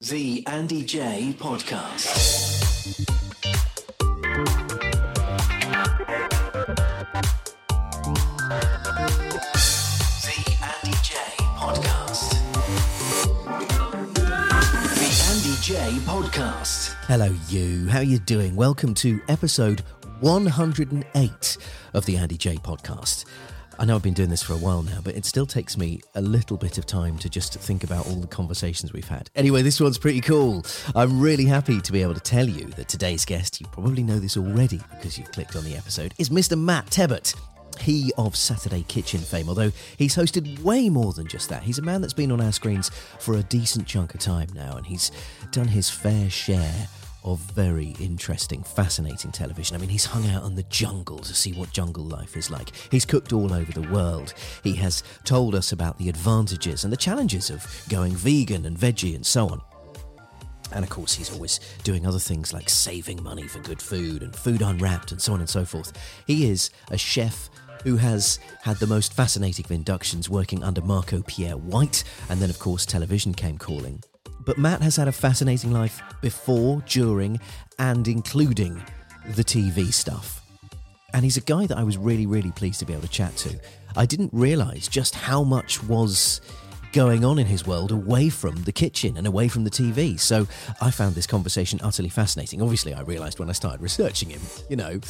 The Andy Jaye Podcast. The Andy Jaye Podcast. The Andy Jaye Podcast. Hello, you. How are you doing? Welcome to episode 108 of the Andy Jaye podcast. I know I've been doing this for a while now, but it still takes me a little bit of time to just think about all the conversations we've had. Anyway, this one's pretty cool. I'm really happy to be able to tell you that today's guest, you probably know this already because you've clicked on the episode, is Mr. Matt Tebbutt. He of Saturday Kitchen fame, although he's hosted way more than just that. He's a man that's been on our screens for a decent chunk of time now, and he's done his fair share of very interesting, fascinating television. I mean, he's hung out in the jungle to see what jungle life is like. He's cooked all over the world. He has told us about the advantages and the challenges of going vegan and veggie and so on. And of course, he's always doing other things like saving money for good food and food unwrapped and so on and so forth. He is a chef who has had the most fascinating of inductions working under Marco Pierre White, and then, of course, television came calling. But Matt has had a fascinating life before, during, and including the TV stuff. And he's a guy that I was really, really pleased to be able to chat to. I didn't realise just how much was going on in his world away from the kitchen and away from the TV. So I found this conversation utterly fascinating. Obviously, I realised when I started researching him, you know.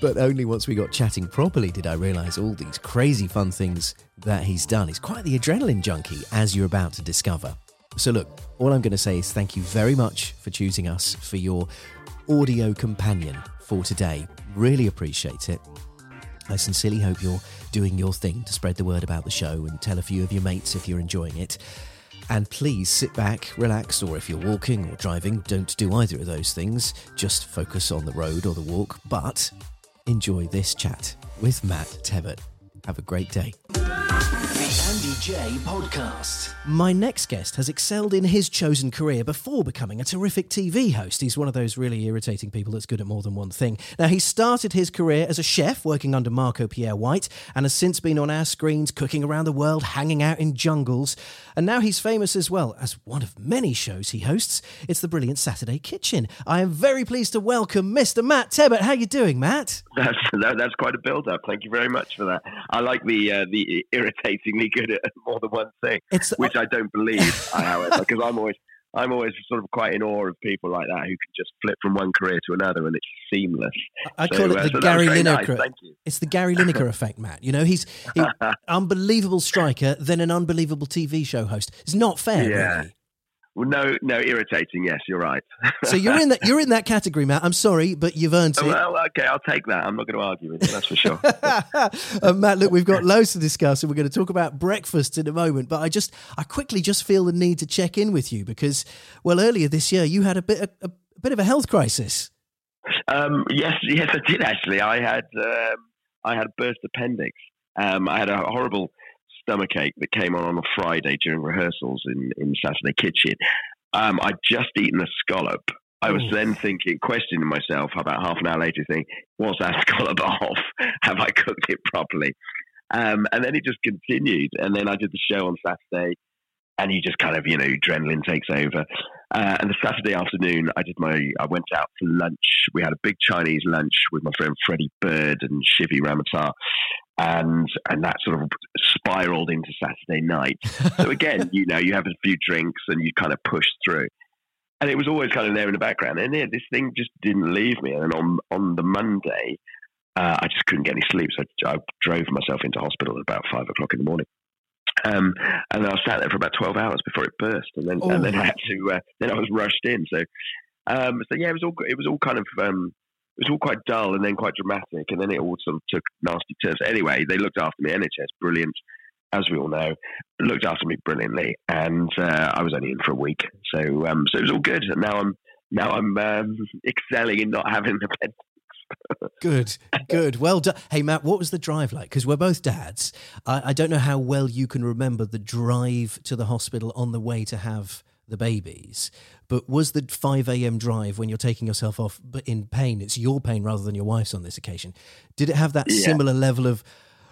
But only once we got chatting properly did I realise all these crazy fun things that he's done. He's quite the adrenaline junkie, as you're about to discover. So, look, all I'm going to say is thank you very much for choosing us for your audio companion for today. Really appreciate it. I sincerely hope you're doing your thing to spread the word about the show and tell a few of your mates if you're enjoying it. And please sit back, relax, or if you're walking or driving, don't do either of those things. Just focus on the road or the walk, but enjoy this chat with Matt Tebbutt. Have a great day. The Jaye Podcast. My next guest has excelled in his chosen career before becoming a terrific TV host. He's one of those really irritating people that's good at more than one thing. Now, he started his career as a chef working under Marco Pierre White and has since been on our screens cooking around the world, hanging out in jungles. And now he's famous as well as one of many shows he hosts. It's the brilliant Saturday Kitchen. I am very pleased to welcome Mr. Matt Tebbutt. How are you doing, Matt? That's that, that's quite a build up. Thank you very much for that. I like the uh, the irritatingly good at more than one thing, It's which I don't believe, however, because I'm always I'm always sort of quite in awe of people like that who can just flip from one career to another and it's seamless. I So, call uh, it the so Gary Lineker. nice. It's the Gary Lineker effect, Matt. You know, he's he, unbelievable striker, then an unbelievable TV show host. It's not fair, Yeah. really. Well, no, no, irritating. Yes, you're right. So you're in that you're in that category, Matt. I'm sorry, but you've earned it. well, okay, I'll take that. I'm not going to argue with you. That's for sure. uh, Matt, look, we've got loads to discuss, and we're going to talk about breakfast in a moment. But I just, I quickly just feel the need to check in with you because, well, earlier this year you had a bit, a, a bit of a health crisis. Um, yes, yes, I did actually. I had um, I had a burst appendix. Um, I had a horrible stomach ache that came on on a Friday during rehearsals in in Saturday Kitchen. Um, I'd just eaten a scallop. I was Ooh. then thinking, questioning myself about half an hour later, thinking, "Was that scallop off? Have I cooked it properly?" Um, and then it just continued. And then I did the show on Saturday, and you just kind of, you know, adrenaline takes over. Uh, and the Saturday afternoon, I did my, I went out for lunch. We had a big Chinese lunch with my friend Freddy Bird and Shivi Ramoutar. And, and that sort of spiraled into Saturday night. So again, you know, you have a few drinks and you kind of push through. And it was always kind of there in the background. And yeah, this thing just didn't leave me. And on, on the Monday, uh, I just couldn't get any sleep. So I, I drove myself into hospital at about five o'clock in the morning. Um, and I sat there for about twelve hours before it burst, and then Oh. and then I had to uh, then I was rushed in. So um, so yeah, it was all it was all kind of um, it was all quite dull and then quite dramatic, and then it all sort of took nasty turns. Anyway, they looked after me. NHS, brilliant. as we all know, looked after me brilliantly, and uh, I was only in for a week, so um, so it was all good. And now I'm now I'm um, excelling in not having the appendix. Good, good. Well done. Hey, Matt, what was the drive like? Because we're both dads. I, I don't know how well you can remember the drive to the hospital on the way to have the babies, but was the 5 a.m. drive when you're taking yourself off, but in pain, it's your pain rather than your wife's on this occasion? Did it have that Yeah. similar level of,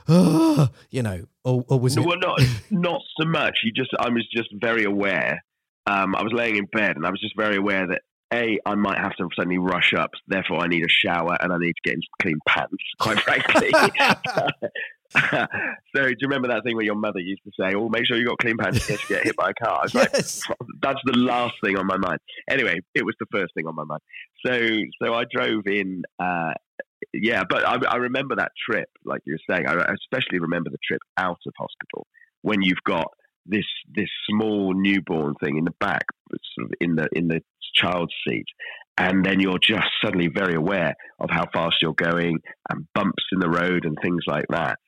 "Ah," you know, or, or was it? Well, not not so much. You just I was just very aware. Um, I was laying in bed, and I was just very aware that a I might have to suddenly rush up. Therefore, I need a shower, and I need to get into clean pants. Quite frankly. so, do you remember that thing where your mother used to say, "Oh, make sure you got clean pants in case you get hit by a car"? I was like, that's the last thing on my mind. Anyway, it was the first thing on my mind. So, so I drove in. Uh, yeah, but I, I remember that trip, like you were saying. I especially remember the trip out of hospital when you've got this this small newborn thing in the back, sort of in the in the child's seat, and then you're just suddenly very aware of how fast you're going and bumps in the road and things like that.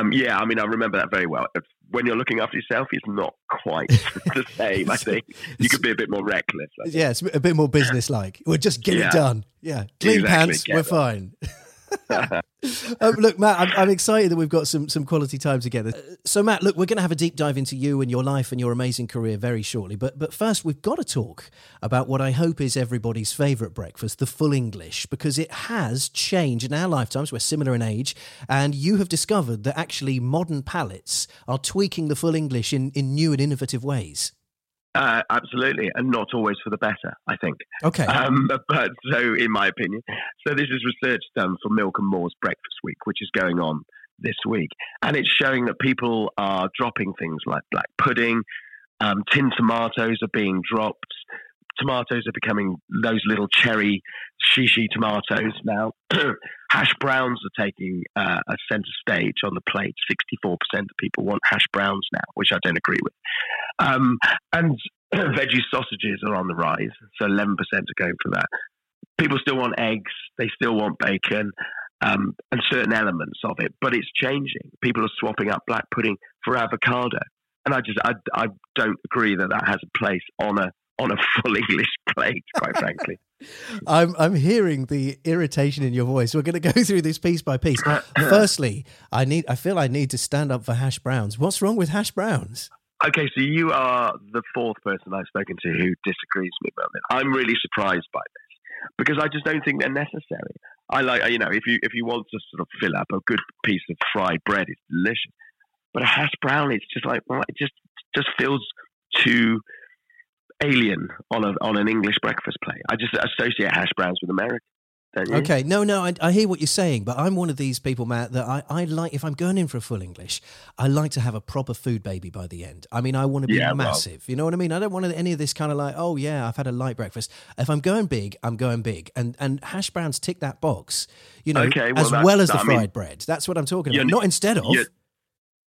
Um, yeah, I mean, I remember that very well. When you're looking after yourself, it's not quite the same. I think you could be a bit more reckless. Yeah, it's a bit more business-like. We'll just get Yeah. it done. Yeah, clean Exactly, pants, get we're fine. um, look, Matt, I'm, I'm excited that we've got some some quality time together. So, Matt, look, we're going to have a deep dive into you and your life and your amazing career very shortly. But but first, we've got to talk about what I hope is everybody's favourite breakfast, the full English, because it has changed in our lifetimes. We're similar in age, and you have discovered that actually modern palates are tweaking the full English in in new and innovative ways. Uh, absolutely, and not always for the better. I think. Okay. Um, but so, in my opinion, so this is research done for Milk and More's Breakfast Week, which is going on this week, and it's showing that people are dropping things like black pudding, um, tin tomatoes are being dropped. Tomatoes are becoming those little cherry shishi tomatoes now. hash browns are taking uh, a centre stage on the plate. Sixty-four percent of people want hash browns now, which I don't agree with. Um, and veggie sausages are on the rise, so 11% are going for that. People still want eggs, they still want bacon, um, and certain elements of it, but it's changing. People are swapping up black pudding for avocado, and I just I, I don't agree that that has a place on a on a full English plate, quite frankly. I'm I'm hearing the irritation in your voice. We're going to go through this piece by piece. Firstly, I need I feel I need to stand up for hash browns. What's wrong with hash browns? Okay, so you are the fourth person I've spoken to who disagrees with me. I'm really surprised by this because I just don't think they're necessary. I like, you know, if you if you want to sort of fill up a good piece of fried bread, it's delicious. But a hash brown, it's just like well, it just just feels too alien on a on an English breakfast plate. I just associate hash browns with America. Okay, no, no, I, I hear what you're saying, but I'm one of these people, Matt, that I, I like, if I'm going in for a full English, I like to have a proper food baby by the end. I mean, I want to be Yeah, well- massive. You know what I mean? I don't want any of this kind of like, oh, yeah, I've had a light breakfast. If I'm going big, I'm going big. And and hash browns tick that box, you know, Okay, well, as well as the I mean, fried bread. That's what I'm talking about. Not instead of.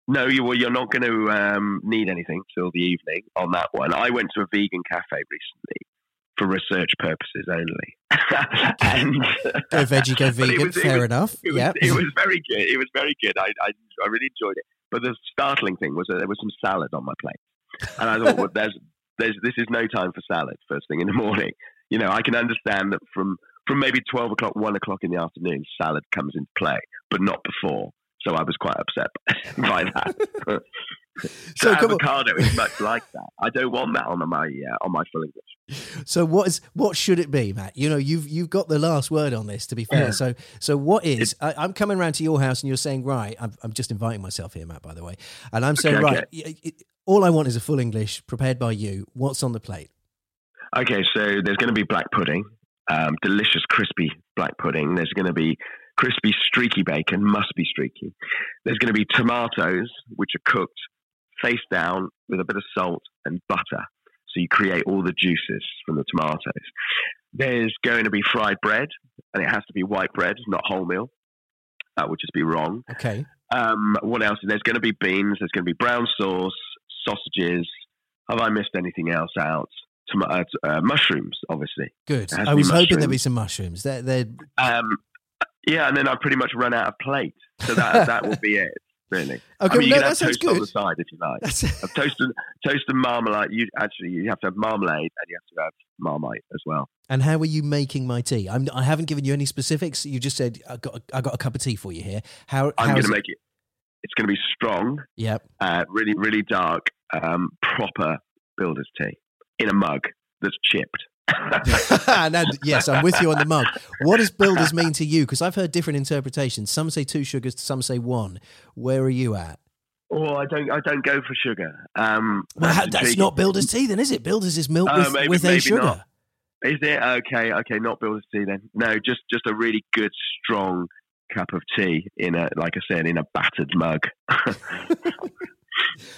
No, you, well, you're not going to um, need anything till the evening on that one. I went to a vegan cafe recently for research purposes only, and Go veggie, go vegan. was- Fair was- enough. It was, yeah. it was very good. It was very good. I, I, I really enjoyed it. But the startling thing was that there was some salad on my plate, and I thought, well, there's, there's, this is no time for salad first thing in the morning. You know, I can understand that from from maybe twelve o'clock, one o'clock in the afternoon, salad comes into play, but not before. So I was quite upset by that. So so come on. avocado is much like that. I don't want that on my uh, on my full English. So what is what should it be, Matt? You know, you've you've got the last word on this. To be fair, Yeah. so so what is? I, I'm coming round to your house, and you're saying, right? I'm, I'm just inviting myself here, Matt. By the way, and I'm saying, Okay, right. okay. y- all I want is a full English prepared by you. What's on the plate? Okay, so there's going to be black pudding, um, delicious crispy black pudding. There's going to be crispy streaky bacon, must be streaky. There's going to be tomatoes, which are cooked face down with a bit of salt and butter. So you create all the juices from the tomatoes. There's going to be fried bread, and it has to be white bread, not wholemeal. That would just be wrong. Okay. Um, what else? There's going to be beans. There's going to be brown sauce, sausages. Have I missed anything else out? Tom- uh, uh, mushrooms, obviously. Good. It has to I was hoping there'd be some mushrooms. They're, they're Um, yeah, and then I've pretty much run out of plate, so that that will be it. really. Okay, I mean, you no, can that have sounds toast on the good. side if you like. Have toast and toast and marmalade. You actually you have to have marmalade and you have to have marmite as well. and how are you making my tea? I'm, I haven't given you any specifics. You just said I got a, I got a cup of tea for you here. How? I'm going to make it. It's going to be strong, Yep. uh, really, really dark, um, proper builder's tea in a mug that's chipped. yes, I'm with you on the mug. What does builders mean to you? Because I've heard different interpretations. Some say two sugars, some say one. Where are you at? oh, I don't. I don't go for sugar. Um, Well, that's that's not builder's tea, then, is it? Builder's is milk Uh, with, maybe- with a sugar. not. Is it okay? Okay, not builder's tea then. No, just just a really good, strong cup of tea in a, like I said, in a battered mug.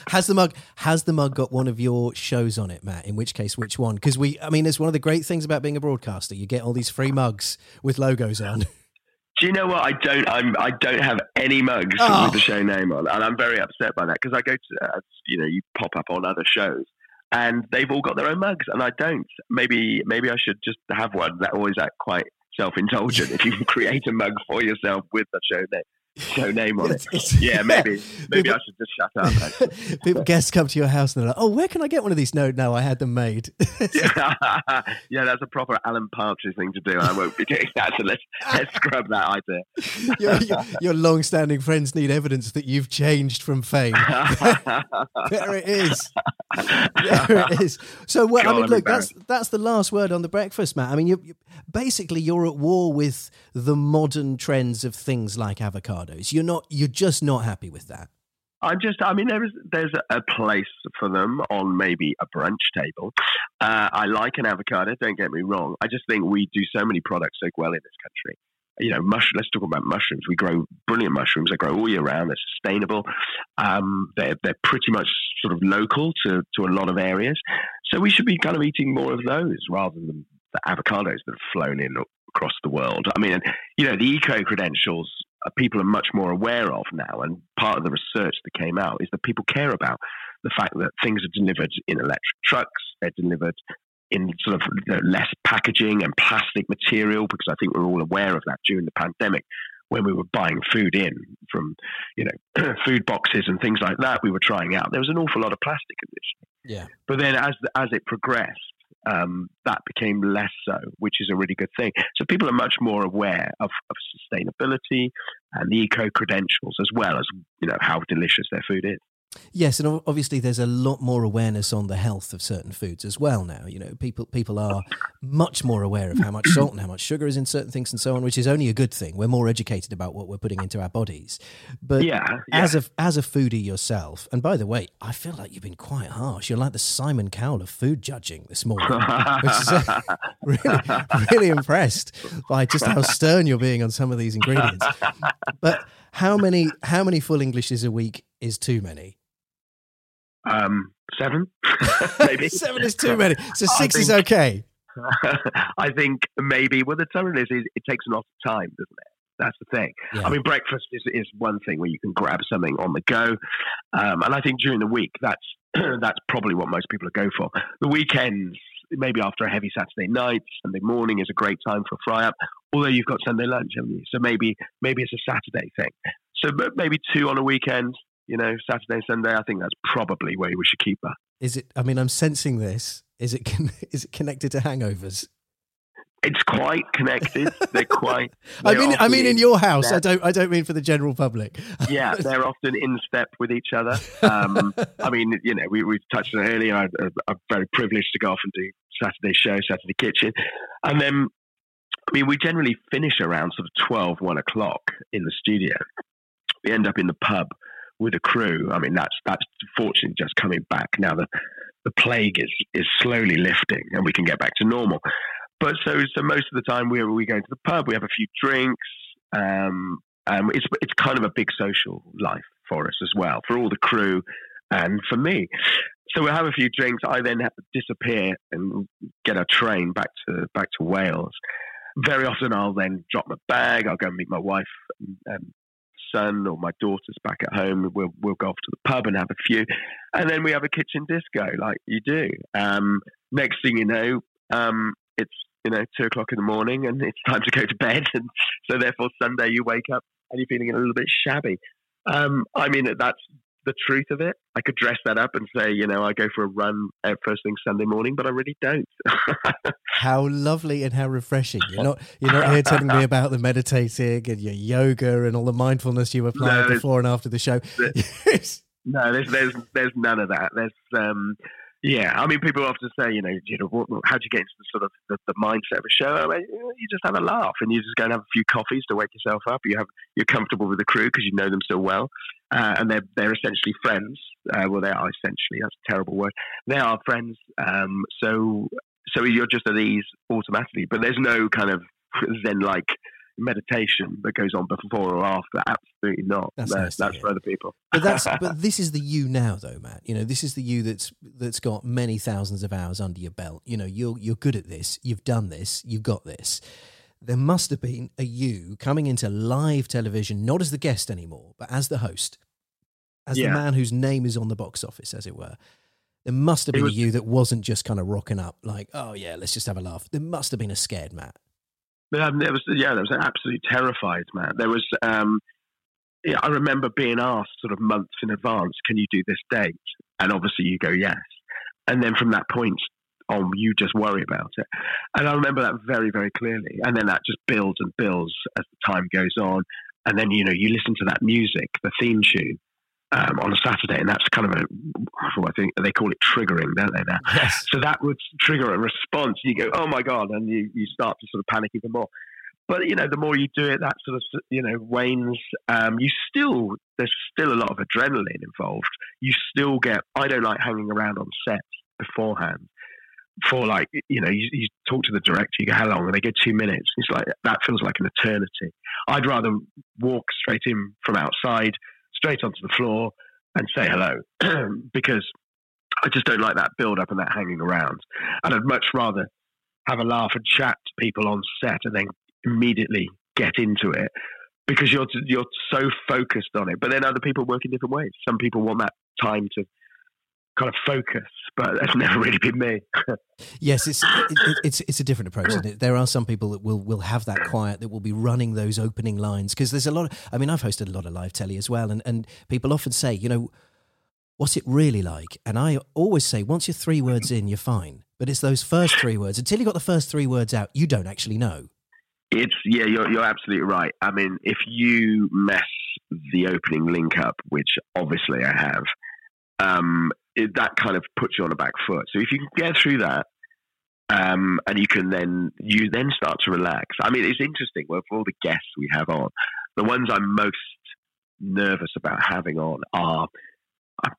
Has the mug has the mug got one of your shows on it, Matt? In which case, which one? Because we, I mean, it's one of the great things about being a broadcaster. You get all these free mugs with logos on. Do you know what? I don't. I'm. I don't have any mugs Oh. with the show name on, and I'm very upset by that because I go to, uh, you know, you pop up on other shows, and they've all got their own mugs, and I don't. Maybe, maybe I should just have one. That always act quite self-indulgent. if you can create a mug for yourself with the show name, show name on it. Yeah, maybe. Maybe People- I should just shut up. actually. People, guests come to your house and they're like, "Oh, where can I get one of these?" No, no, I had them made. yeah, that's a proper Alan Partridge thing to do. I won't be doing that. So let's let's scrub that idea. your, your, your long-standing friends need evidence that you've changed from fame. there it is. There it is. So, well, I mean, I'm look, that's that's the last word on the breakfast, Matt. I mean, you, you basically you're at war with the modern trends of things like avocados. You're not. You're just not happy with that. I'm just, I mean, there's there's a place for them on maybe a brunch table. Uh, I like an avocado. Don't get me wrong. I just think we do so many products so well in this country. You know, mush, let's talk about mushrooms. We grow brilliant mushrooms. They grow all year round. They're sustainable. Um, they're they're pretty much sort of local to to a lot of areas. So we should be kind of eating more of those rather than the avocados that have flown in across the world. I mean, you know, the eco credentials people are much more aware of now. And part of the research that came out is that people care about the fact that things are delivered in electric trucks, they're delivered in sort of you know, less packaging and plastic material, because I think we're all aware of that during the pandemic. When we were buying food in from, you know, food boxes and things like that, we were trying out. There was an awful lot of plastic in this. Yeah. But then as as it progressed, um, that became less so, which is a really good thing. So people are much more aware of, of sustainability and the eco credentials, as well as you know how delicious their food is. Yes, and obviously there's a lot more awareness on the health of certain foods as well now. You know, people people are much more aware of how much salt and how much sugar is in certain things and so on, which is only a good thing. We're more educated about what we're putting into our bodies. But Yeah, as a as a foodie yourself, and by the way, I feel like you've been quite harsh. You're like the Simon Cowell of food judging this morning. which is, uh, really, really impressed by just how stern you're being on some of these ingredients. But how many how many full Englishes a week is too many? um, seven, maybe Seven is too many. So six is okay. I think maybe. Well, the trouble is, is, it takes a lot of time, doesn't it? That's the thing. Yeah. I mean, breakfast is, is one thing where you can grab something on the go, um, and I think during the week that's that's probably what most people go for. The weekends, maybe after a heavy Saturday night, Sunday morning is a great time for fry up. Although you've got Sunday lunch, haven't you? So maybe maybe it's a Saturday thing. So maybe two on a weekend. You know, Saturday, Sunday. I think that's probably where we should keep that. Is it? I mean, I'm sensing this. Is it? Is it connected to hangovers? It's quite connected. They're quite. I they're mean, I mean, in your house. I don't. I don't mean for the general public. yeah, they're often in step with each other. Um, I mean, you know, we, we touched on it earlier. I, I'm very privileged to go off and do Saturday show, Saturday kitchen. And then, I mean, we generally finish around sort of 12, 1 o'clock in the studio. We end up in the pub with a crew. I mean, that's, that's fortunately just coming back now that the plague is, is slowly lifting and we can get back to normal. But so, so most of the time we we go to the pub, we have a few drinks, um, um, it's it's kind of a big social life for us as well, for all the crew and for me. So we'll have a few drinks. I then have to disappear and get a train back to back to Wales. Very often, I'll then drop my bag. I'll go and meet my wife and, and son or my daughters back at home. We'll we'll go off to the pub and have a few, and then we have a kitchen disco like you do. Um, next thing you know, um, it's you know two o'clock in the morning and it's time to go to bed, and so therefore Sunday you wake up and you're feeling a little bit shabby. Um, I mean, that's the truth of it. I could dress that up and say, you know, I go for a run first thing Sunday morning, but I really don't. how lovely and how refreshing! You're not you're not here telling me about the meditating and your yoga and all the mindfulness you applied No, before and after the show. No, there's there's there's none of that. There's um, yeah. I mean, people often say, you know, you know, what, how do you get into the sort of the, the mindset of a show? I mean, you just have a laugh and you just go and have a few coffees to wake yourself up. You have you're comfortable with the crew because you know them so well, uh, and they're they're essentially friends. Uh, well, they are essentially. That's a terrible word. They are friends. Um, so so you're just at ease automatically. But there's no kind of zen like meditation that goes on before or after. Absolutely not. That's No, nice that's for other people. but that's but this is the you now though matt. You know this is the you that's that's got many thousands of hours under your belt. You know you're you're good at this. You've done this. You've got this. There must have been a you coming into live television not as the guest anymore but as the host as the man whose name is on the box office as it were. There must have been was- a you that wasn't just kind of rocking up like oh yeah let's just have a laugh. There must have been a scared matt Yeah, there was yeah, there was absolutely terrified, man. There was um, yeah, I remember being asked sort of months in advance, "Can you do this date?" And obviously you go yes, and then from that point on, you just worry about it. And I remember that very very clearly. And then that just builds and builds as the time goes on, and then you know you listen to that music, the theme tune. Um, on a Saturday, and that's kind of a, I think they call it triggering, don't they? Now, yes so that would trigger a response. You go, oh my God, and you, you start to sort of panic even more. But, you know, the more you do it, that sort of, you know, wanes. Um, you still, there's still a lot of adrenaline involved. You still get, I don't like hanging around on set beforehand for like, you know, you, you talk to the director, you go, how long? And they go two minutes. It's like, that feels like an eternity. I'd rather walk straight in from outside, straight onto the floor and say hello because I just don't like that build up and that hanging around. And I'd much rather have a laugh and chat to people on set and then immediately get into it because you're you're so focused on it. But then other people work in different ways. Some people want that time to kind of focus, but that's never really been me. Yes, it's it, it, it's it's a different approach. There are some people that will will have that quiet that will be running those opening lines because there's a lot. Of, I mean, I've hosted a lot of live telly as well, and and people often say, you know, what's it really like? And I always say, once you're three words in, you're fine. But it's those first three words. Until you got the first three words out, you don't actually know. It's yeah, you're you're absolutely right. I mean, if you mess the opening link up, which obviously I have, um, it, that kind of puts you on a back foot. So if you can get through that, um, and you can then you then start to relax. I mean, it's interesting. Well, for all the guests we have on, the ones I'm most nervous about having on are uh,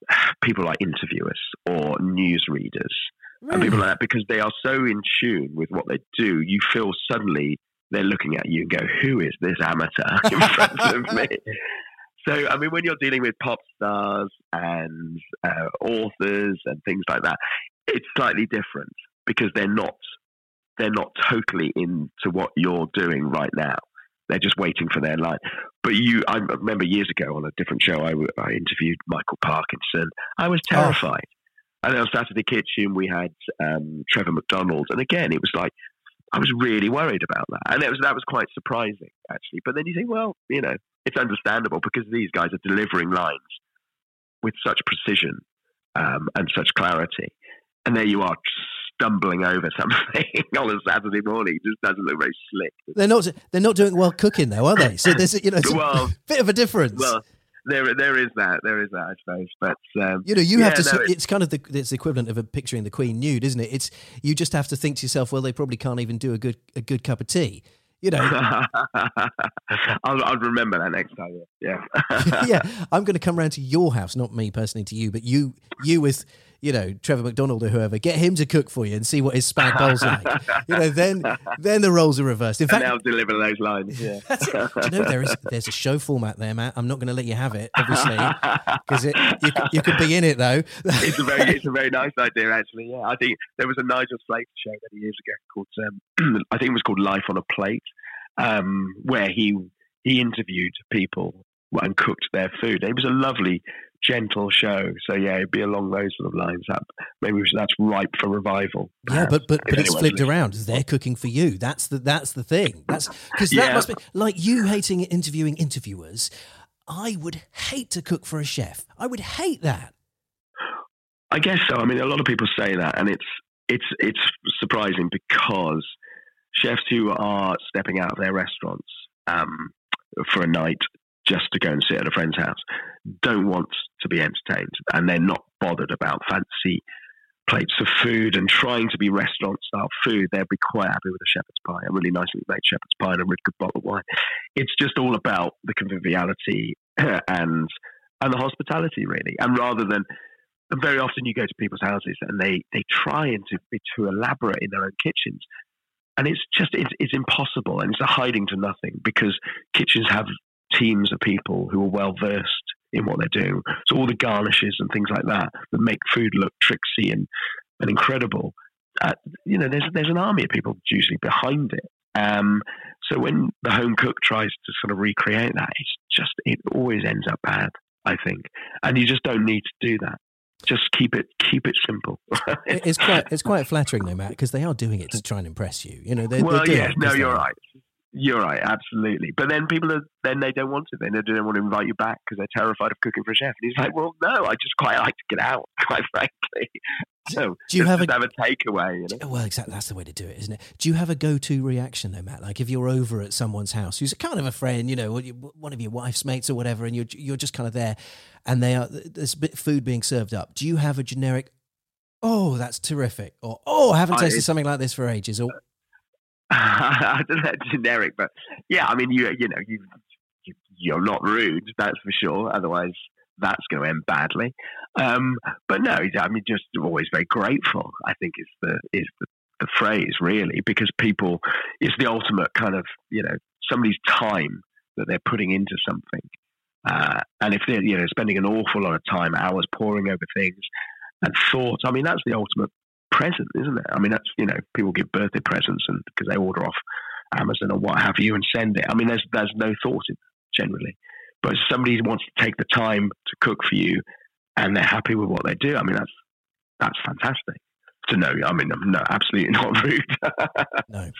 people like interviewers or news readers and people like that because they are so in tune with what they do. You feel suddenly they're looking at you and go, "Who is this amateur in front of me?" So, I mean, when you're dealing with pop stars and uh, authors and things like that, it's slightly different because they're not they're not totally into what you're doing right now. They're just waiting for their line. But you, I remember years ago on a different show, I interviewed Michael Parkinson. I was terrified. And then on Saturday Kitchen, we had um, Trevor McDonald, and again, it was like I was really worried about that, and it was that was quite surprising actually. But then you think, well, you know, it's understandable because these guys are delivering lines with such precision um, and such clarity, and there you are stumbling over something on a Saturday morning. It just doesn't look very slick. They're not. They're not doing well cooking, though, are they? So there's, a- you know, it's a bit of a difference. Well, there there is that, there is that, I suppose. But um, You know, you have to. no, s it- it's kind of the it's the equivalent of a picturing the Queen nude, isn't it? It's you just have to think to yourself, well, they probably can't even do a good a good cup of tea. You know, I'll, I'll remember that next time. Yeah. yeah, I'm going to come round to your house, not me personally to you, but you you with you know Trevor McDonald or whoever, get him to cook for you and see what his spag bowl's like. You know, then then the roles are reversed. In and fact, they'll deliver those lines. Yeah. Do you know there is there's a show format there, Matt? I'm not going to let you have it, obviously, because you, could- you could be in it though. it's a very it's a very nice idea actually. Yeah, I think there was a Nigel Slater show many years ago called um, I think it was called Life on a Plate, um, where he he interviewed people and cooked their food. It was a lovely, gentle show. So yeah, it'd be along those sort of lines. That maybe that's ripe for revival. yeah, but but but it's flipped listening. around. They're cooking for you. That's the that's the thing. That's because that Yeah. must be like you hating interviewing interviewers. I would hate to cook for a chef. I would hate that. I guess so. I mean, a lot of people say that, and it's it's it's surprising because chefs who are stepping out of their restaurants um, for a night just to go and sit at a friend's house don't want to be entertained, and they're not bothered about fancy plates of food and trying to be restaurant style food, they'd be quite happy with a shepherd's pie, a really nicely made shepherd's pie and a really good bottle of wine. It's just all about the conviviality and and the hospitality, really. And rather than and very often you go to people's houses and they they try and to be too elaborate in their own kitchens. And it's just it's, it's impossible and it's a hiding to nothing because kitchens have teams of people who are well versed in what they're doing. So all the garnishes and things like that that make food look tricksy and, and incredible. Uh, you know, there's there's an army of people usually behind it. Um, so when the home cook tries to sort of recreate that, it's just it always ends up bad. I think, and you just don't need to do that. Just keep it keep it simple. it's quite it's quite flattering though, Matt, because they are doing it to try and impress you. You know, they're, well, they're yes, no, you're right. You're right, absolutely. But then people are then they don't want to. Then they don't want to invite you back because they're terrified of cooking for a chef. And he's like, "Well, no, I just quite like to get out, quite frankly." So do you have a, have a takeaway? You know? Well, exactly. That's the way to do it, isn't it? Do you have a go-to reaction though, Matt? Like if you're over at someone's house, who's kind of a friend, you know, one of your wife's mates or whatever, and you're you're just kind of there, and they are there's bit food being served up. Do you have a generic? Oh, that's terrific! Or oh, I haven't tasted something like this for ages. Or I don't know, generic, but yeah, I mean, you you know, you, you you're not rude, that's for sure. Otherwise, that's going to end badly. Um, but no, I mean, just always very grateful. I think is the is the, the phrase really because people it's the ultimate kind of you know somebody's time that they're putting into something. Uh, and if they're you know spending an awful lot of time, hours poring over things and thoughts, I mean that's the ultimate present, isn't it? I mean, that's you know, people give birthday presents and because they order off Amazon or what have you and send it. I mean, there's there's no thought in that generally, but somebody wants to take the time to cook for you and they're happy with what they do. I mean, that's that's fantastic to know. I mean, I'm no, absolutely not rude. no,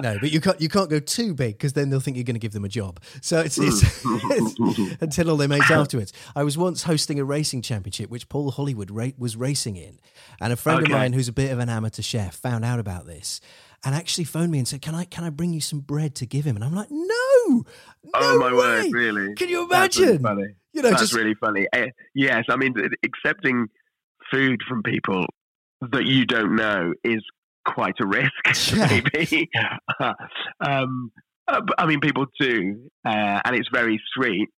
no, but you can't you can't go too big because then they'll think you're going to give them a job. So it's, it's, it's until all their mates afterwards. I was once hosting a racing championship which Paul Hollywood ra- was racing in, and a friend okay. of mine who's a bit of an amateur chef found out about this. And actually phoned me and said, "Can I can I bring you some bread to give him?" And I'm like, "No, no oh my way. word, really? Can you imagine? That's really funny. You know, That's just really funny. Uh, yes, I mean, accepting food from people that you don't know is quite a risk, yeah. maybe. um, uh, I mean, people do, uh, and it's very sweet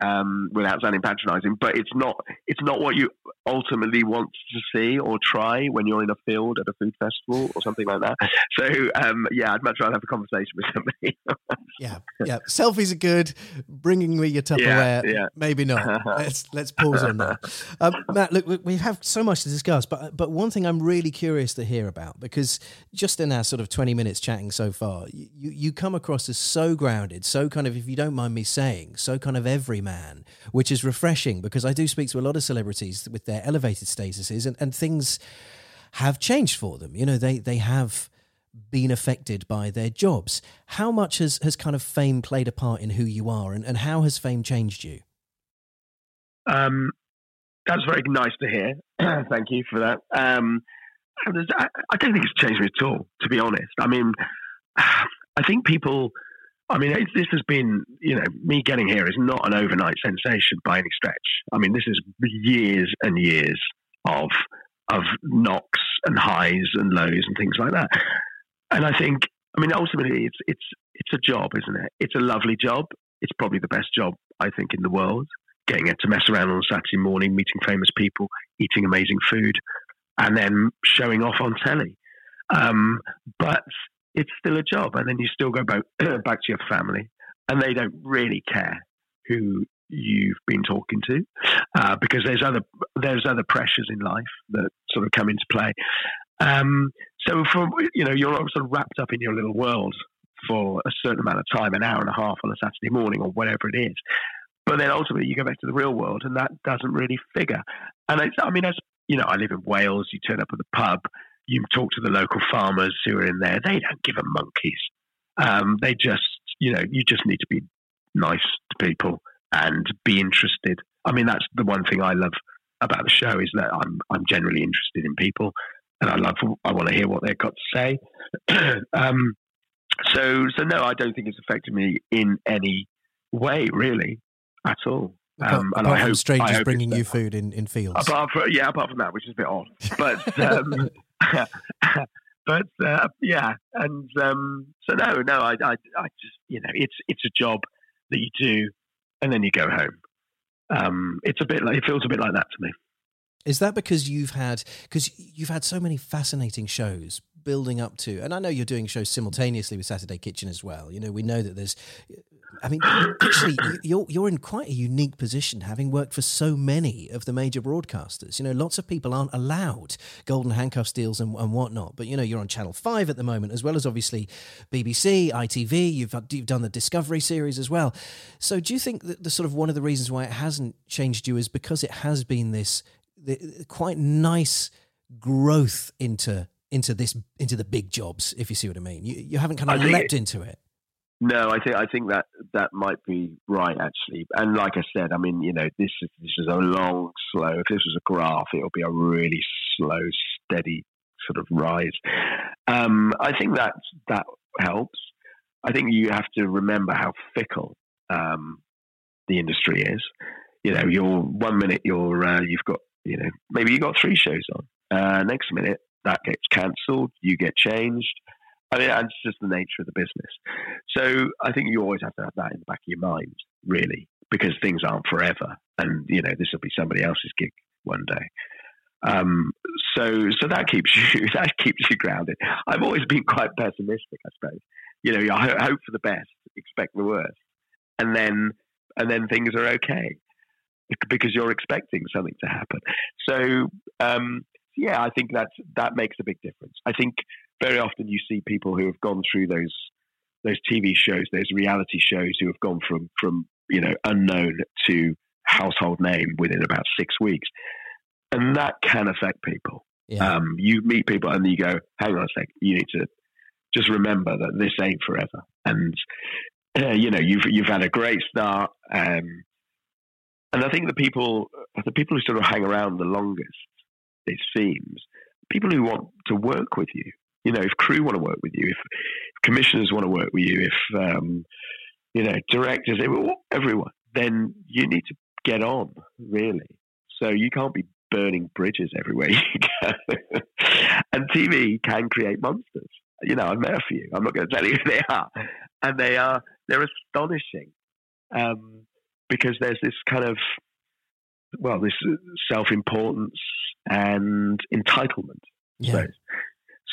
um, without sounding patronising. But it's not it's not what you ultimately want to see or try when you're in a field at a food festival or something like that. So um, yeah, I'd much rather have a conversation with somebody. yeah, yeah. Selfies are good. Bringing me your Tupperware, yeah, yeah. maybe not. let's let's pause on that. Um, Matt, look, we have so much to discuss, but but one thing I'm really curious to hear about because just in our sort of 20 minutes chatting so far, you you come across as so grounded, so kind of, if you don't mind me saying, so kind of every man, which is refreshing because I do speak to a lot of celebrities with their elevated statuses and, and things have changed for them. You know, they, they have been affected by their jobs. How much has, has kind of fame played a part in who you are and, and how has fame changed you? Um, that's very nice to hear. Thank you for that. Um, I don't think it's changed me at all, to be honest. I mean, I think people I mean, this has been, you know, me getting here is not an overnight sensation by any stretch. I mean, this is years and years of of knocks and highs and lows and things like that. And I think, I mean, ultimately, it's it's it's a job, isn't it? It's a lovely job. It's probably the best job I think in the world. Getting to mess around on a Saturday morning, meeting famous people, eating amazing food, and then showing off on telly. Um, but it's still a job, and then you still go back back to your family, and they don't really care who you've been talking to, uh, because there's other there's other pressures in life that sort of come into play. Um, so, for you know, you're sort of wrapped up in your little world for a certain amount of time, an hour and a half on a Saturday morning or whatever it is. But then ultimately, you go back to the real world, and that doesn't really figure. And I mean, as you know, I live in Wales. You turn up at the pub, you talk to the local farmers who are in there, they don't give a monkeys. Um, they just, you know, you just need to be nice to people and be interested. I mean, that's the one thing I love about the show is that I'm I'm generally interested in people, and I love I want to hear what they've got to say. um, so so no, I don't think it's affected me in any way really at all. Um, apart, and I hope strangers bringing you food in, in fields. Apart from, yeah, apart from that, which is a bit odd, but um, but uh, yeah, and um, so no, no, I, I, I just you know, it's it's a job that you do, and then you go home. Um, it's a bit like it feels a bit like that to me. Is that because you've had because you've had so many fascinating shows building up to, and I know you're doing shows simultaneously with Saturday Kitchen as well. You know, we know that there's I mean, actually, you're you're in quite a unique position, having worked for so many of the major broadcasters. You know, lots of people aren't allowed golden handcuffs deals and, and whatnot. But you know, you're on Channel Five at the moment, as well as obviously BBC, ITV. You've uh, you've done the Discovery series as well. So, do you think that the sort of one of the reasons why it hasn't changed you is because it has been this the, quite nice growth into into this into the big jobs, if you see what I mean. You you haven't kind of leapt into it. No, I think I think that that might be right actually. And like I said, I mean, you know, this is this is a long, slow. If this was a graph, it would be a really slow, steady sort of rise. Um, I think that that helps. I think you have to remember how fickle um, the industry is. You know, you're one minute you're uh, you've got you know maybe you got three shows on. Uh, next minute that gets cancelled, you get changed. I mean, it's just the nature of the business. So I think you always have to have that in the back of your mind, really, because things aren't forever, and you know this will be somebody else's gig one day. Um, so, so that keeps you that keeps you grounded. I've always been quite pessimistic, I suppose. You know, I hope for the best, expect the worst, and then and then things are okay because you're expecting something to happen. So, um, yeah, I think that that makes a big difference. I think very often you see people who have gone through those those TV shows, those reality shows, who have gone from from you know unknown to household name within about six weeks, and that can affect people. Yeah. Um, you meet people and you go, "Hang on a sec, you need to just remember that this ain't forever." And uh, you know, you've you've had a great start, um, and I think the people the people who sort of hang around the longest, it seems, people who want to work with you you know, if crew want to work with you, if commissioners want to work with you, if um, you know directors, everyone, then you need to get on really. So you can't be burning bridges everywhere you go. and TV can create monsters. You know, I've met a few. I'm not going to tell you who they are, and they are they're astonishing um, because there's this kind of well, this self importance and entitlement. Yeah. So,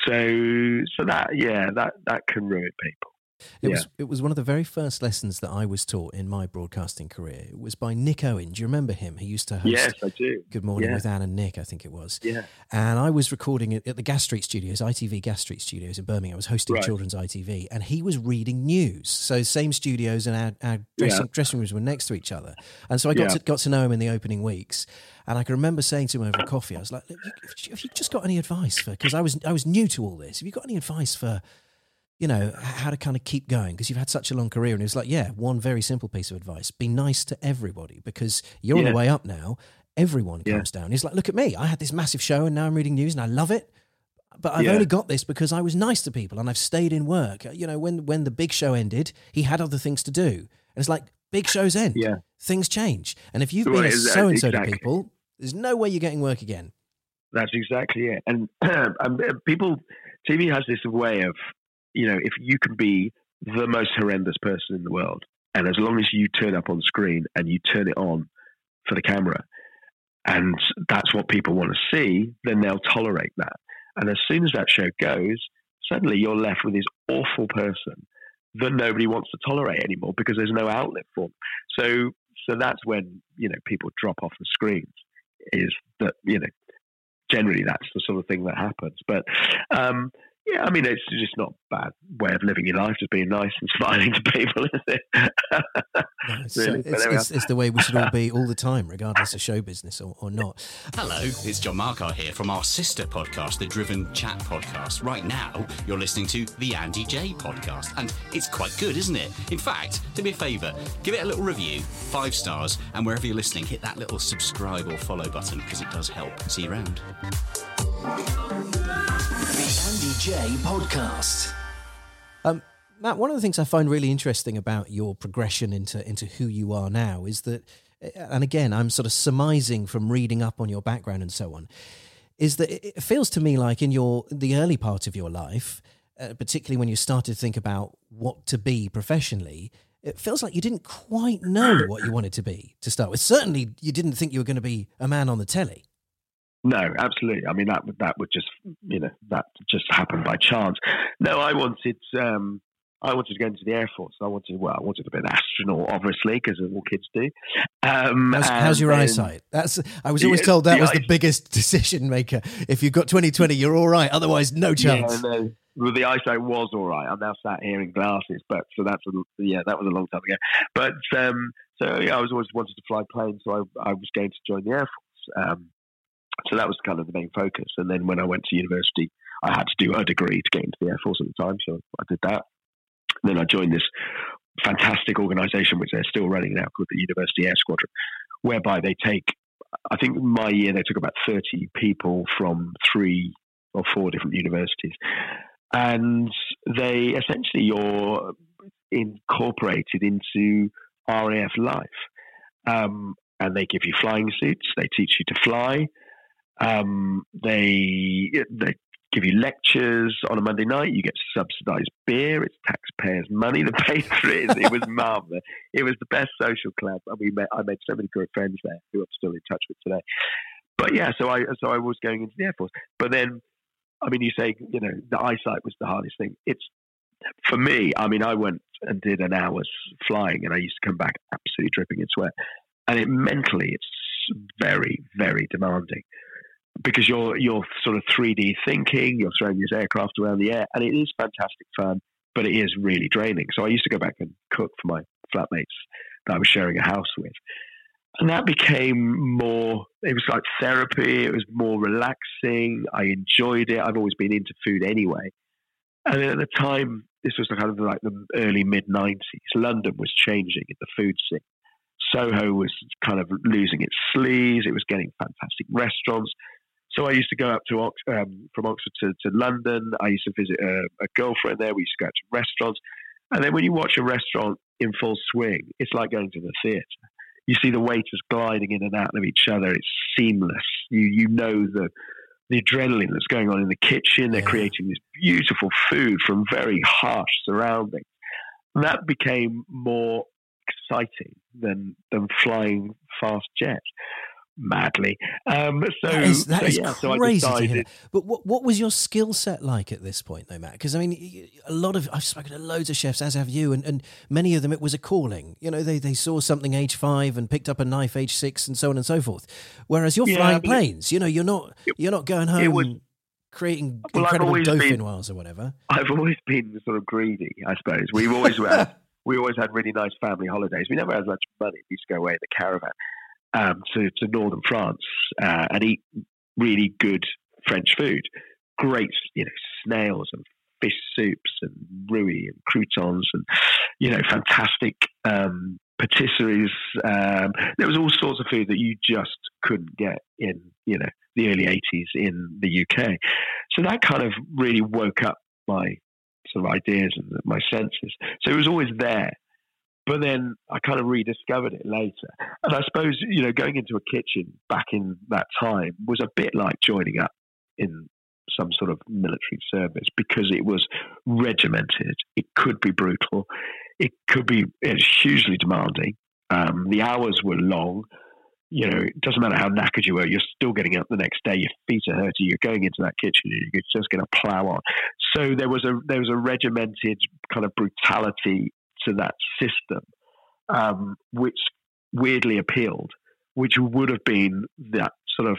so so that yeah, that that can ruin people. It yeah. was it was one of the very first lessons that I was taught in my broadcasting career. It was by Nick Owen. Do you remember him? He used to host Yes, I do. Good Morning yeah. with Anne and Nick, I think it was. Yeah. And I was recording it at the Gas Street Studios, ITV Gas Street Studios in Birmingham. I was hosting right. Children's ITV, and he was reading news. So same studios and our, our dressing, yeah. dressing rooms were next to each other. And so I got to got to know him in the opening weeks. And I can remember saying to him over coffee, I was like, "Have you just got any advice for?" Because I was I was new to all this. Have you got any advice for? You know, how to kind of keep going because you've had such a long career. And he was like, yeah, one very simple piece of advice be nice to everybody because you're yeah. on the way up now. Everyone yeah. comes down. He's like, look at me. I had this massive show and now I'm reading news and I love it. But I've yeah. only got this because I was nice to people and I've stayed in work. You know, when, when the big show ended, he had other things to do. And it's like, big shows end. Yeah. Things change. And if you've been a so and so to people, there's no way you're getting work again. That's exactly it. And um, people, TV has this way of you know, if you can be the most horrendous person in the world, and as long as you turn up on screen and you turn it on for the camera, and that's what people want to see, then they'll tolerate that. And as soon as that show goes, suddenly you're left with this awful person that nobody wants to tolerate anymore because there's no outlet for them. So, so that's when you know people drop off the screens. Is that you know generally that's the sort of thing that happens. But um, Yeah, I mean, it's just not a bad way of living your life, just being nice and smiling to people, is it? No, it's, uh, Really, but it's, it's, it's the way we should all be all the time, regardless of show business or, or not. Hello, it's John Markar here from our sister podcast, the Driven Chat Podcast. Right now, you're listening to the Andy Jaye Podcast, and it's quite good, isn't it? In fact, do me a favour, give it a little review, five stars, and wherever you're listening, hit that little subscribe or follow button because it does help. See you around. The Jaye Podcast. Um, Matt, one of the things I find really interesting about your progression into into who you are now is that, and again, I'm sort of surmising from reading up on your background and so on, is that it it feels to me like in your the early part of your life, uh, particularly when you started to think about what to be professionally. It feels like you didn't quite know what you wanted to be to start with. Certainly, you didn't think you were going to be a man on the telly. No, absolutely. I mean, that would that would just you know that just happened by chance. No, I wanted um, I wanted to go into the air force. I wanted well, I wanted to be an astronaut, obviously, because all kids do. Um, How's, how's your then- eyesight? That's I was always told that the was the biggest decision maker. If you've got 2020, you're all right. Otherwise, no chance. Yeah, no. Well, the eyesight was all right. I'm now sat here in glasses, but so that's a, yeah, that was a long time ago. But um, so yeah, I was always wanted to fly planes, so I, I was going to join the air force. Um, so that was kind of the main focus. And then when I went to university, I had to do a degree to get into the air force at the time, so I did that. then I joined this fantastic organisation, which they're still running now, called the University Air Squadron, whereby they take. I think my year they took about thirty people from three or four different universities, and they essentially you're incorporated into RAF life. Um, and they give you flying suits. They teach you to fly. Um, they they give you lectures on a Monday night. You get subsidised beer. It's taxpayers' money that pays for it. It was marvelous. It was the best social club, I met. I made so many great friends there who I'm still in touch with today. But yeah, so I so I was going into the air force. But then, I mean, you say you know the eyesight was the hardest thing. It's for me. I mean, I went and did an hour's flying, and I used to come back absolutely dripping in sweat. And it mentally, it's very very demanding because you're you're sort of 3D thinking. You're throwing this aircraft around the air, and it is fantastic fun, but it is really draining. So I used to go back and cook for my flatmates that I was sharing a house with. And that became more, it was like therapy. It was more relaxing. I enjoyed it. I've always been into food anyway. And at the time, this was kind of like the early mid 90s. London was changing in the food scene. Soho was kind of losing its sleeves. It was getting fantastic restaurants. So I used to go up to Ox- um, from Oxford to, to London. I used to visit a, a girlfriend there. We used to go out to restaurants. And then when you watch a restaurant in full swing, it's like going to the theatre. You see the waiters gliding in and out of each other. It's seamless. You you know the the adrenaline that's going on in the kitchen. They're Yeah. creating this beautiful food from very harsh surroundings. And that became more exciting than than flying fast jets madly. Um, so That is, that so, is yeah, so I crazy to hear. that. But what, what was your skill set like at this point, though, Matt? Because I mean, a lot of I've spoken to loads of chefs, as have you, and, and many of them it was a calling. You know, they they saw something age five and picked up a knife age six, and so on and so forth. Whereas you're Yeah, flying planes. You know, you're not you're not going home was- creating Well, incredible been- dauphinoise or whatever. I've always been sort of greedy, I suppose. We've always had, we always had really nice family holidays. We never had much money. We used to go away in the caravan um, to to northern France uh, and eat really good French food. Great, you know, snails and fish soups and rouille and croutons and you know, fantastic um, patisseries. Um, there was all sorts of food that you just couldn't get in, you know, the early '80s in the UK. So that kind of really woke up my sort of ideas and my senses. So it was always there. But then I kind of rediscovered it later. And I suppose, you know, going into a kitchen back in that time was a bit like joining up in some sort of military service because it was regimented. It could be brutal. It could be it's hugely demanding. Um, the hours were long. You know, it doesn't matter how knackered you were, you're still getting up the next day. Your feet are hurting. You're going into that kitchen you're just going to plow on. So there was a there was a regimented kind of brutality to that system, um, which weirdly appealed, which would have been that sort of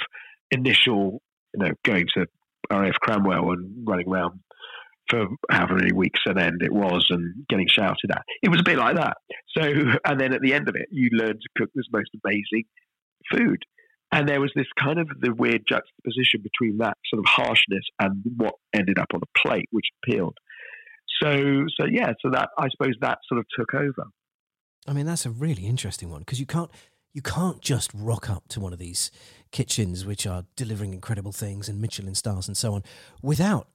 initial, you know, going to RAF Cranwell and running around for however many weeks at end it was and getting shouted at. It was a bit like that. So, and then at the end of it, you learn to cook this most amazing food. And there was this kind of the weird juxtaposition between that sort of harshness and what ended up on the plate, which appealed. So, so yeah, so that I suppose that sort of took over. I mean, that's a really interesting one because you can't you can't just rock up to one of these kitchens which are delivering incredible things and Michelin stars and so on without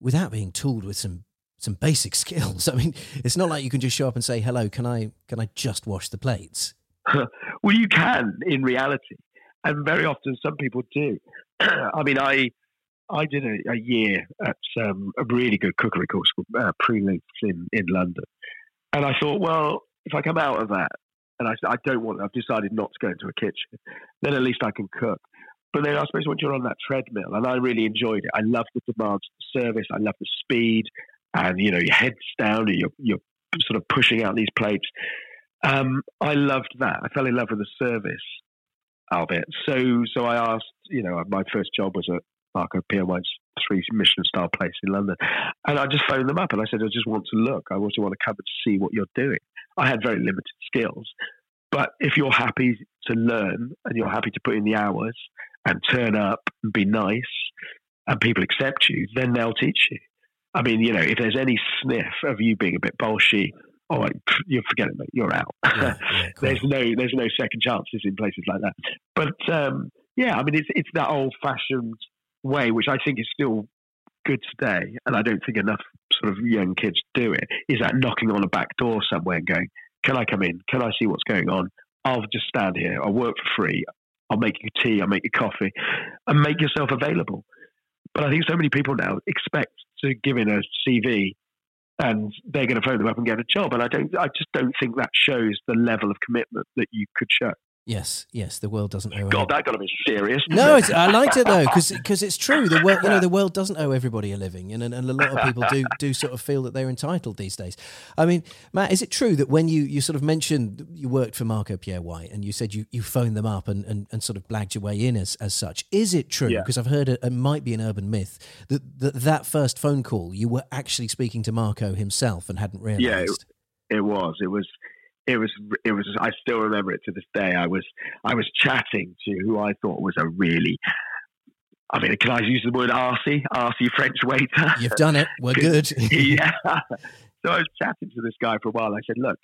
without being tooled with some some basic skills. I mean, it's not like you can just show up and say, "Hello, can I can I just wash the plates?" well, you can in reality, and very often some people do. I mean, I I did a, a year at um, a really good cookery course called uh, Prue Leith's in in London, and I thought, well, if I come out of that and I I don't want, I've decided not to go into a kitchen, then at least I can cook. But then I suppose once you're on that treadmill, and I really enjoyed it. I love the demands of the service. I love the speed, and you know your head's down, and you're you're sort of pushing out these plates. Um, I loved that. I fell in love with the service of it. So so I asked, you know, my first job was at Marco Pierre White's three Michelin star place in London, and I just phoned them up and I said, I just want to look. I also want to come and see what you're doing. I had very limited skills, but if you're happy to learn and you're happy to put in the hours and turn up and be nice and people accept you, then they'll teach you. I mean, you know, if there's any sniff of you being a bit bolshy, oh, you forget it, mate. You're out. Yeah, yeah, there's no there's no second chances in places like that. But um, yeah, I mean, it's it's that old fashioned way, which I think is still good today, and I don't think enough sort of young kids do it. Is that knocking on a back door somewhere and going, "Can I come in? Can I see what's going on? I'll just stand here. I'll work for free. I'll make you tea, I'll make you coffee, and make yourself available. But I think so many people now expect to give in a CV and they're going to phone them up and get a job. And I don't, I just don't think that shows the level of commitment that you could show. Yes, yes, the world doesn't owe. God, that got to be serious. No, I liked it though because it's true. The world, you know, the world doesn't owe everybody a living, and, and a lot of people do do sort of feel that they're entitled these days. I mean, Matt, is it true that when you, you sort of mentioned you worked for Marco Pierre White and you said you, you phoned them up and, and, and sort of blagged your way in as, as such? Is it true? Because yeah. I've heard it, it might be an urban myth that, that that first phone call you were actually speaking to Marco himself and hadn't realised. Yeah, it, it was. It was it was it was I still remember it to this day. I was I was chatting to who I thought was a really I mean, can I use the word arsey? Arsey French waiter. You've done it. We're good. yeah. So I was chatting to this guy for a while. I said, look,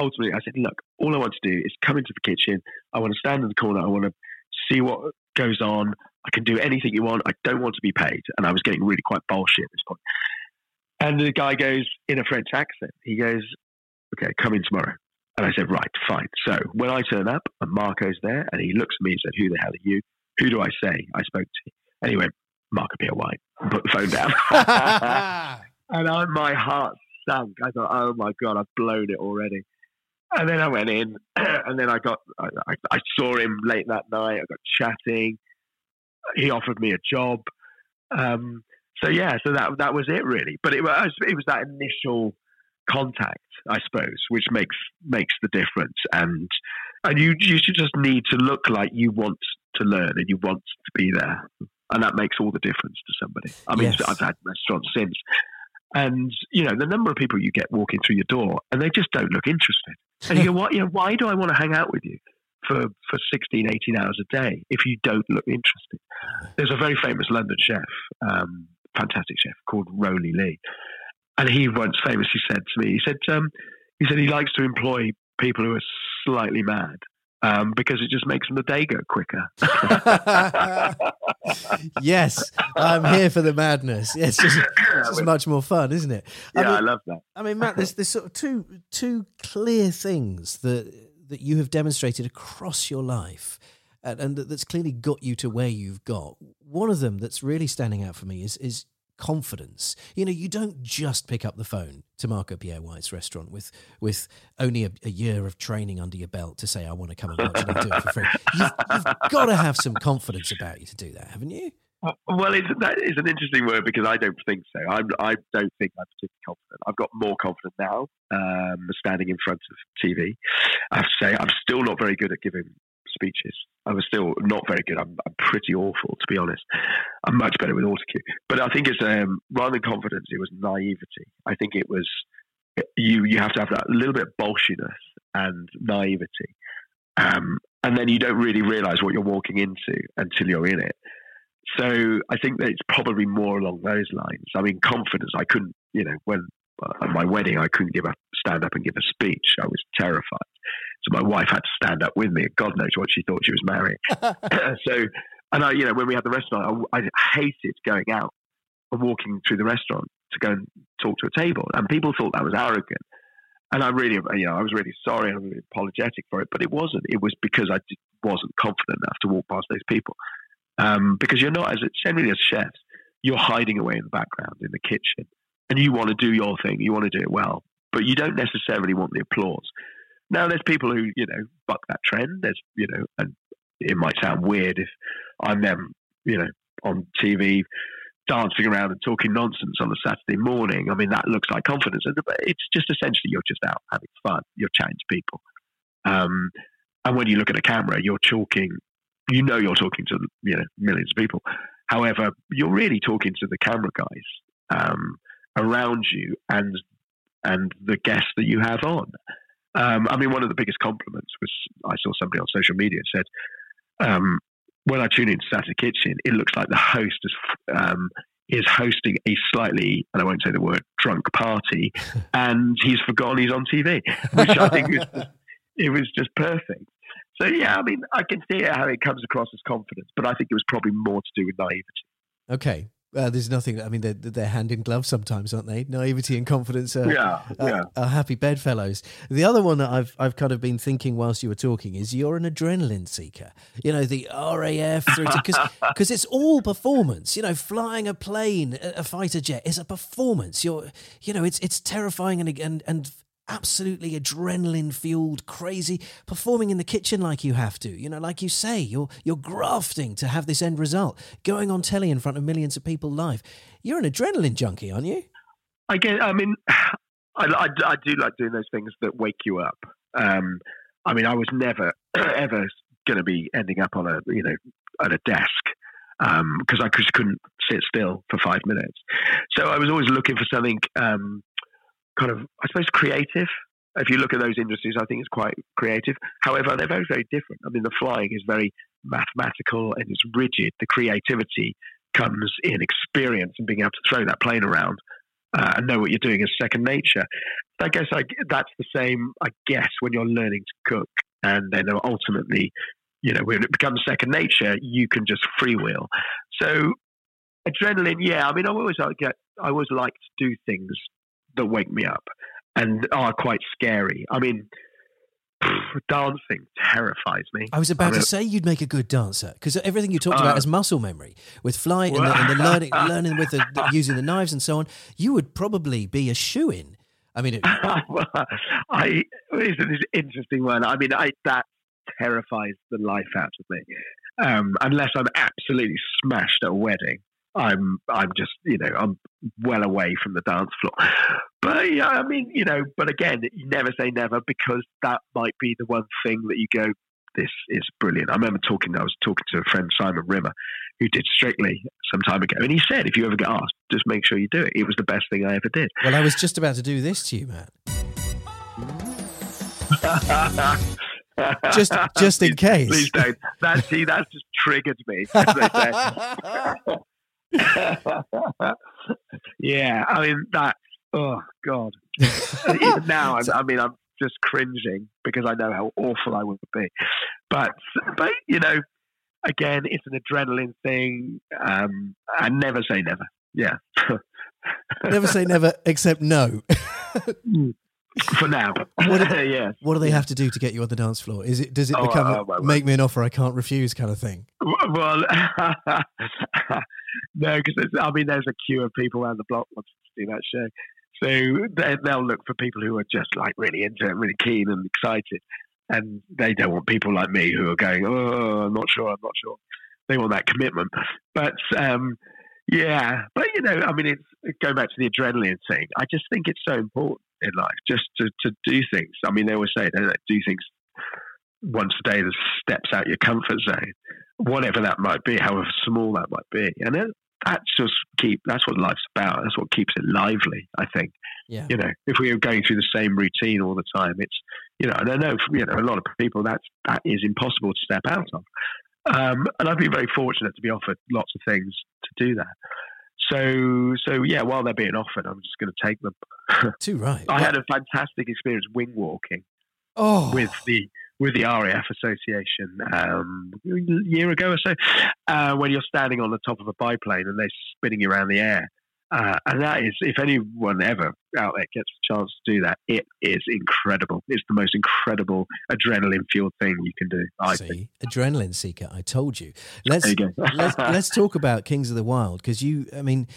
ultimately, I said, look, all I want to do is come into the kitchen. I want to stand in the corner. I want to see what goes on. I can do anything you want. I don't want to be paid. And I was getting really quite bullshit at this point. And the guy goes in a French accent. He goes, okay, come in tomorrow. And I said, right, fine. So when I turn up and Marco's there and he looks at me and said, who the hell are you? Who do I say I spoke to? And he went, Marco Pierre White. Put the phone down. and I, my heart sunk. I thought, oh my God, I've blown it already. And then I went in and then I got, I, I, I saw him late that night. I got chatting. He offered me a job. Um, so yeah, so that that was it really. But it was it was that initial contact, I suppose, which makes makes the difference. And and you you should just need to look like you want to learn and you want to be there, and that makes all the difference to somebody. I mean, yes. I've had restaurants since, and you know the number of people you get walking through your door, and they just don't look interested. And you go, what? You know, why do I want to hang out with you? For, for 16, 18 hours a day if you don't look interested. There's a very famous London chef, um, fantastic chef called Rowley Leigh, and he once famously said to me, he said, um, he said he likes to employ people who are slightly mad. Um, because it just makes them the day go quicker. yes, I'm here for the madness. Yeah, it's just, it's just much more fun, isn't it? I yeah, mean, I love that. I mean, Matt, there's, there's sort of two two clear things that that you have demonstrated across your life, and, and that's clearly got you to where you've got. One of them that's really standing out for me is is confidence. You know, you don't just pick up the phone to Marco Pierre White's restaurant with with only a, a year of training under your belt to say, I want to come and watch and do it for free. You've, you've got to have some confidence about you to do that, haven't you? Uh, well, it's, that is an interesting word because I don't think so. I'm, I do not think I'm particularly confident. I've got more confident now, um, standing in front of TV. I have to say, I'm still not very good at giving speeches. I was still not very good. I'm, I'm pretty awful, to be honest. I'm much better with autocue. But I think it's um, rather than confidence, it was naivety. I think it was you. You have to have that little bit of bolshiness and naivety, um, and then you don't really realize what you're walking into until you're in it. So I think that it's probably more along those lines. I mean, confidence. I couldn't, you know, when at my wedding, I couldn't give a stand up and give a speech. I was terrified. So my wife had to stand up with me. God knows what she thought she was marrying. so, and I, you know, when we had the restaurant, I, I hated going out and walking through the restaurant to go and talk to a table, and people thought that was arrogant. And I really, you know, I was really sorry. I'm really apologetic for it, but it wasn't. It was because I wasn't confident enough to walk past those people. Um, because you're not, as generally as chefs, you're hiding away in the background in the kitchen, and you want to do your thing. You want to do it well, but you don't necessarily want the applause. Now, there's people who you know buck that trend. There's you know, and it might sound weird if I'm them, you know, on TV dancing around and talking nonsense on a Saturday morning. I mean, that looks like confidence. It's just essentially you're just out having fun. You're chatting to people. Um, and when you look at a camera, you're talking, you know, you're talking to, you know, millions of people. However, you're really talking to the camera guys um, around you and and the guests that you have on. Um, I mean, one of the biggest compliments was I saw somebody on social media said, um, when I tune into Saturday Kitchen, it looks like the host is um, is hosting a slightly, and I won't say the word, drunk party, and he's forgotten he's on TV, which I think was just, it was just perfect. So yeah, I mean, I can see how it comes across as confidence, but I think it was probably more to do with naivety. Okay, uh, there's nothing. I mean, they're, they're hand in glove sometimes, aren't they? Naivety and confidence are, yeah, yeah. are, are happy bedfellows. The other one that I've I've kind of been thinking whilst you were talking is you're an adrenaline seeker. You know, the RAF because it's all performance. You know, flying a plane, a fighter jet is a performance. You're, you know, it's it's terrifying and and and absolutely adrenaline fueled, crazy, performing in the kitchen like you have to. You know, like you say, you're you're grafting to have this end result, going on telly in front of millions of people live. You're an adrenaline junkie, aren't you? I get. I mean, I, I, I do like doing those things that wake you up. Um, I mean, I was never ever going to be ending up on a you know at a desk because um, I just couldn't sit still for five minutes. So I was always looking for something um, kind of, I suppose, creative. If you look at those industries, I think it's quite creative. However, they're very, very different. I mean, the flying is very mathematical and it's rigid. The creativity comes in experience and being able to throw that plane around uh, and know what you're doing is second nature. I guess I, that's the same, I guess, when you're learning to cook. And then ultimately, you know, when it becomes second nature, you can just freewheel. So adrenaline, yeah. I mean, I always like get, I always like to do things that wake me up and are quite scary. I mean, dancing terrifies me. I was about I mean, to say you'd make a good dancer because everything you talked uh, about is muscle memory with flight and the, and the learning, learning with the, the, using the knives and so on. You would probably be a shoe in. I mean, it, I it's an interesting one. I mean, I that terrifies the life out of me. Um, unless I'm absolutely smashed at a wedding, I'm I'm just you know I'm well away from the dance floor. But yeah, I mean you know, but again, you never say never because that might be the one thing that you go, this is brilliant. I remember talking. I was talking to a friend Simon Rimmer, who did Strictly some time ago, and he said, if you ever get asked, just make sure you do it. It was the best thing I ever did. Well, I was just about to do this to you, Matt. just just in case. Please don't. That see, that's just triggered me. yeah, I mean that. Oh God! Even now, I, I mean, I'm just cringing because I know how awful I would be. But but you know, again, it's an adrenaline thing. Um, I never say never. Yeah. never say never, except no. For now, what do, yeah. What do they have to do to get you on the dance floor? Is it does it oh, become oh, well, make uh, me an offer I can't refuse kind of thing? Well, no, because I mean, there's a queue of people around the block wanting to do that show. So they'll look for people who are just like really into it, really keen and excited. And they don't want people like me who are going, oh, I'm not sure, I'm not sure. They want that commitment. But um, yeah, but you know, I mean, it's going back to the adrenaline thing. I just think it's so important in life just to, to do things. I mean, they always say, they, do things once a day that steps out your comfort zone, whatever that might be, however small that might be, and it, that's just keep. That's what life's about. That's what keeps it lively. I think. Yeah. You know, if we are going through the same routine all the time, it's you know, and I know you know a lot of people that's that is impossible to step out of. Um, and I've been very fortunate to be offered lots of things to do that. So, so yeah, while they're being offered, I'm just going to take them. Too right. I had a fantastic experience wing walking oh, with the with the RAF Association um, a year ago or so, uh, when you're standing on the top of a biplane and they're spinning you around the air. Uh, and that is, if anyone ever out there gets a chance to do that, it is incredible. It's the most incredible adrenaline fueled thing you can do. I see, think. adrenaline seeker. I told you. Let's There you go. let's, let's talk about Kings of the Wild because you. I mean,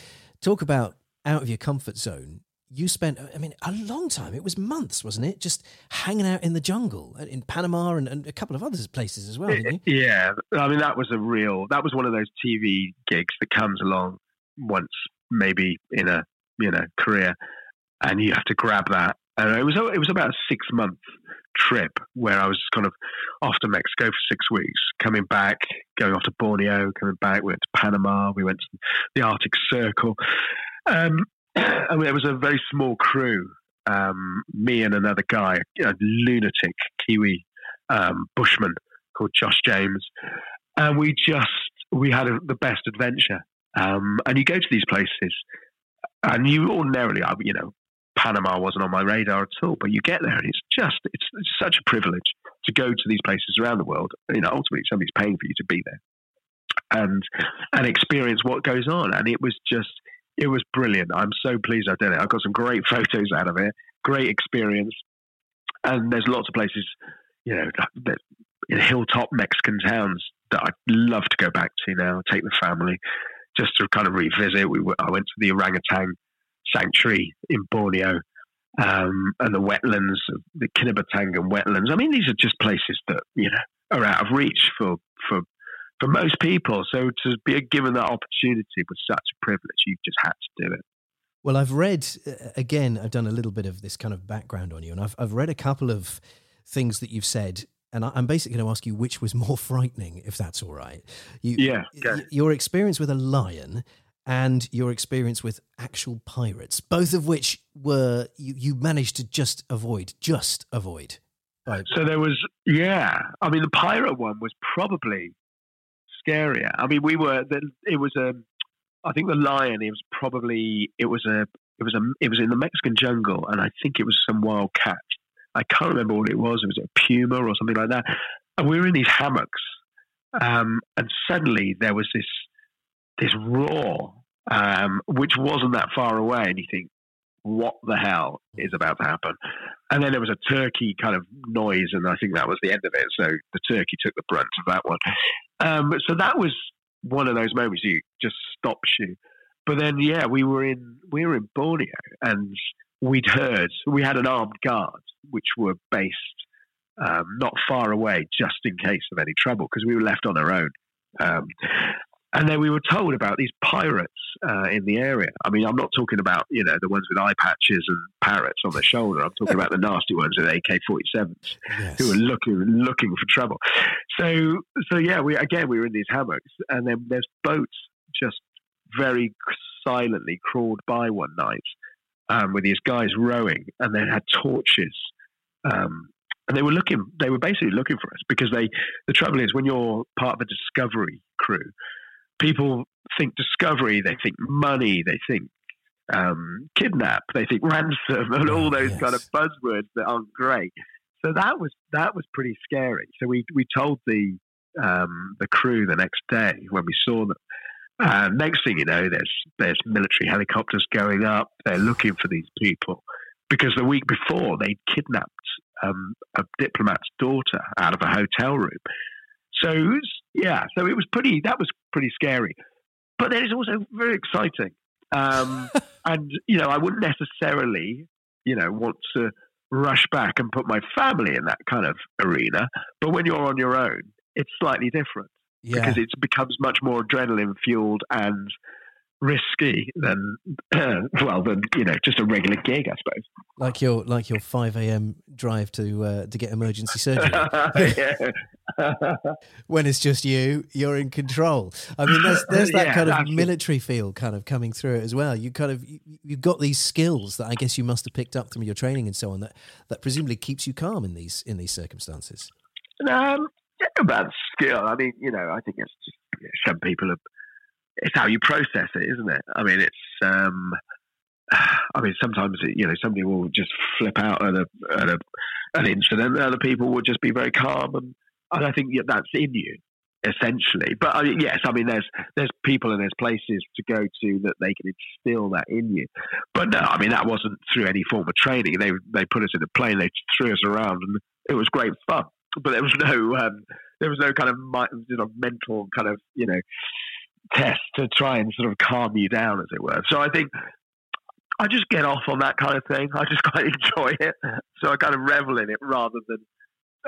talk about out of your comfort zone. You spent, I mean, a long time. It was months, wasn't it? Just hanging out in the jungle uh, in Panama and, and a couple of other places as well, didn't you? Yeah, I mean that was a real. That was one of those TV gigs that comes along once, maybe in a you know career, and you have to grab that. And it was it was about a six month trip where I was kind of off to Mexico for six weeks, coming back, going off to Borneo, coming back. We went to Panama. We went to the Arctic Circle. Um, mean, it was a very small crew. Um, me and another guy, a lunatic Kiwi um, bushman called Josh James, and we just we had a, the best adventure. Um, and you go to these places, and you ordinarily, you know, Panama wasn't on my radar at all, but you get there, and it's just it's, it's such a privilege to go to these places around the world. You know, ultimately, somebody's paying for you to be there, and and experience what goes on. And it was just it was brilliant. I'm so pleased I did it. I got some great photos out of it, great experience. And there's lots of places, you know, that in hilltop Mexican towns that I'd love to go back to now, take the family, just to kind of revisit. We I went to the orangutan sanctuary in Borneo um, and the wetlands, the Kinabatangan wetlands. I mean, these are just places that, you know, are out of reach for, for, for most people. So to be given that opportunity was such a privilege. You just had to do it. Well, I've read uh, again. I've done a little bit of this kind of background on you, and I've I've read a couple of things that you've said, and I, I'm basically going to ask you which was more frightening, if that's all right. You, Yeah, go. y- your experience with a lion and your experience with actual pirates, both of which were you, you managed to just avoid, just avoid. Right. So there was, yeah. I mean, the pirate one was probably scarier. I mean, we were. It was a. I think the lion. It was probably. It was a. It was a. It was in the Mexican jungle, and I think it was some wild cat. I can't remember what it was. It was a puma or something like that. And we were in these hammocks, um, and suddenly there was this this roar, um, which wasn't that far away, and you think, what the hell is about to happen? And then there was a turkey kind of noise, and I think that was the end of it. So the turkey took the brunt of that one. Um, so that was one of those moments you just stops you. But then, yeah, we were in we were in Borneo, and we'd heard we had an armed guard, which were based um, not far away, just in case of any trouble, because we were left on our own. Um, and then we were told about these pirates uh, in the area. I mean, I'm not talking about you know the ones with eye patches and parrots on their shoulder. I'm talking about the nasty ones with AK-47s Yes. who were looking looking for trouble. So so yeah, we again we were in these hammocks, and then there's boats just very silently crawled by one night um, with these guys rowing, and they had torches. Um, and they were looking. They were basically looking for us because they. The trouble is, when you're part of a discovery crew, people think discovery. They think money. They think um, kidnap. They think ransom, and all those kind of buzzwords that aren't great. So that was that was pretty scary. So we we told the um, the crew the next day when we saw them. Uh, next thing you know, there's there's military helicopters going up. They're looking for these people because the week before they'd kidnapped um, a diplomat's daughter out of a hotel room. So was, yeah, so it was pretty. That was pretty scary, but then it's also very exciting. Um, and you know, I wouldn't necessarily, you know, want to rush back and put my family in that kind of arena. But when you're on your own, it's slightly different yeah. because it becomes much more adrenaline fueled and risky than well than you know just a regular gig, I suppose. Like your like your five a.m. drive to uh, to get emergency surgery. when it's just you, you're in control. I mean, there's there's that Yeah, kind of absolutely. military feel kind of coming through it as well. You kind of you, you've got these skills that I guess you must have picked up from your training and so on. That that presumably keeps you calm in these in these circumstances. Um, about skill. I mean, you know, I think it's just some people. It's how you process it, isn't it? I mean, it's. Um, I mean, sometimes you know somebody will just flip out at a at a an incident. Other people will just be very calm, and, and I think that's in you essentially. But I mean, yes, I mean, there's there's people and there's places to go to that they can instill that in you. But no, I mean, that wasn't through any form of training. They they put us in a plane, they threw us around, and it was great fun. But there was no um, there was no kind of you know, mental kind of you know test to try and sort of calm you down, as it were. So I think I just get off on that kind of thing. I just quite enjoy it. So I kind of revel in it rather than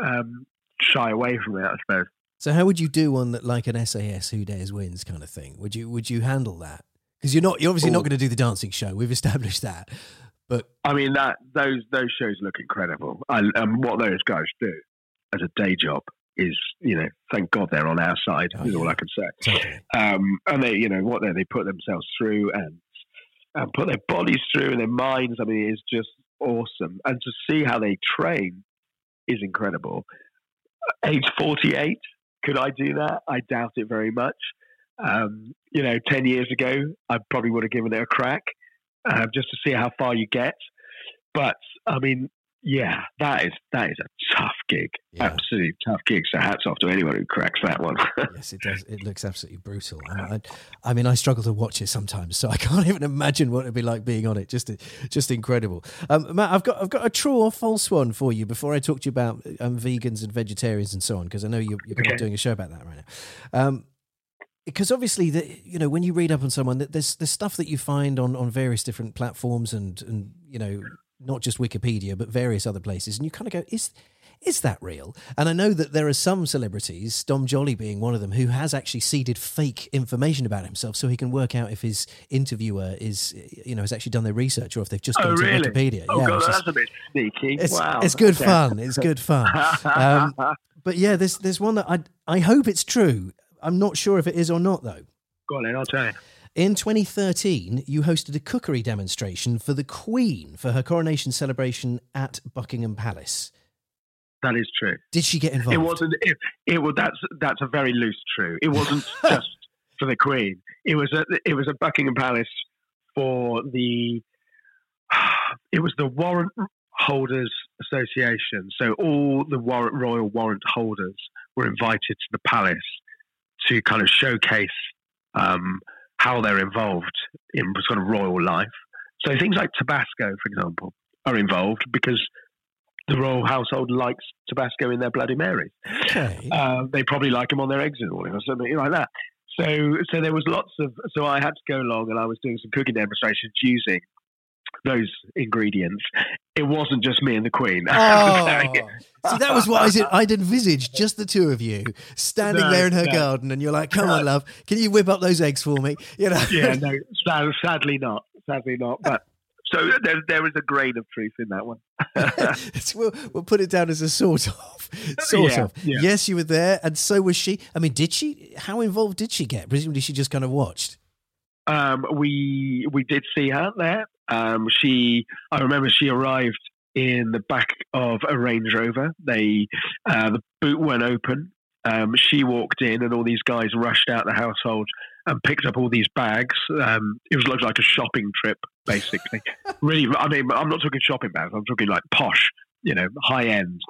um, shy away from it. I suppose. So how would you do on that, like an SAS Who Dares Wins kind of thing? Would you would you handle that? Because you're not you're obviously not Oh. going to do the dancing show. We've established that. But I mean that those those shows look incredible, and, and what those guys do as a day job is, you know, thank God they're on our side. Oh, is all. I can say. totally. Um, and they, you know, what they they put themselves through and and put their bodies through and their minds. I mean, it's just awesome. And to see how they train is incredible. Age forty eight, could I do that? I doubt it very much. Um, you know, ten years ago, I probably would have given it a crack uh, just to see how far you get. But I mean, yeah, that is that is a tough gig, Yeah. absolutely tough gig. So hats off to anyone who cracks that one. yes, it does. It looks absolutely brutal. I, I, I mean, I struggle to watch it sometimes, so I can't even imagine what it'd be like being on it. Just, just incredible. Um, Matt, I've got, I've got a true or false one for you before I talk to you about um, vegans and vegetarians and so on, because I know you're, you're Okay. doing a show about that right now. Um, because obviously, the, you know, when you read up on someone, that there's there's stuff that you find on, on various different platforms and and you know, not just Wikipedia, but various other places, and you kind of go, is is that real? And I know that there are some celebrities, Dom Jolly being one of them, who has actually seeded fake information about himself so he can work out if his interviewer is, you know, has actually done their research or if they've just gone Oh, to? Wikipedia. Oh yeah, god, is- that's a bit sneaky. it's, wow, it's good Okay. fun. It's good fun. Um, but yeah, there's there's one that I I hope it's true. I'm not sure if it is or not though. Go on then, I'll tell you. In 2013, you hosted a cookery demonstration for the Queen for her coronation celebration at Buckingham Palace. That is true. Did she get involved? It wasn't. It, it was. That's that's a very loose true. It wasn't just for the Queen. It was a. it was at Buckingham Palace for the. It was the Warrant Holders Association. So all the warrant, royal warrant holders were invited to the palace to kind of showcase um, how they're involved in sort of royal life. So things like Tabasco, for example, are involved because the royal household likes Tabasco in their Bloody Marys. okay. Uh, they probably like them on their eggs the morning or something like that. So, so there was lots of. So I had to go along, and I was doing some cooking demonstrations using those ingredients. It wasn't just me and the Queen. I have to tell you. Oh, see, that was what I. I'd envisaged just the two of you standing No, there in her no. garden, and you're like, "Come on, love, can you whip up those eggs for me?" You know, yeah, no, sad, sadly not. Sadly not. But so there, there is a grain of truth in that one. We'll, we'll put it down as a sort of, sort Yeah, of. yeah. Yes, you were there, and so was she. I mean, did she? How involved did she get? Presumably, she just kind of watched. Um, we we did see her there. Um, she, I remember she arrived in the back of a Range Rover. They, uh, the boot went open. Um, she walked in, and all these guys rushed out the household and picked up all these bags. Um, it was looked like a shopping trip, basically. really, I mean, I'm not talking shopping bags. I'm talking like posh, you know, high end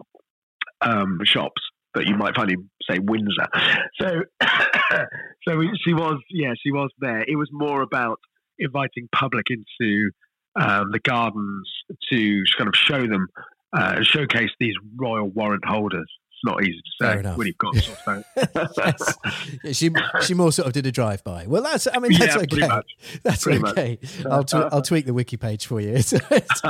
um, shops that you might find in, say, Windsor. So, so she was, yeah, she was there. It was more about inviting public into um, the gardens to kind of show them, uh, showcase these royal warrant holders. Not easy to say when you've got sort of yes. She she more sort of did a drive by. Well, that's I mean that's Yeah, okay. That's Pretty much. okay. I'll tw- I'll tweak the wiki page for you. It's, it's,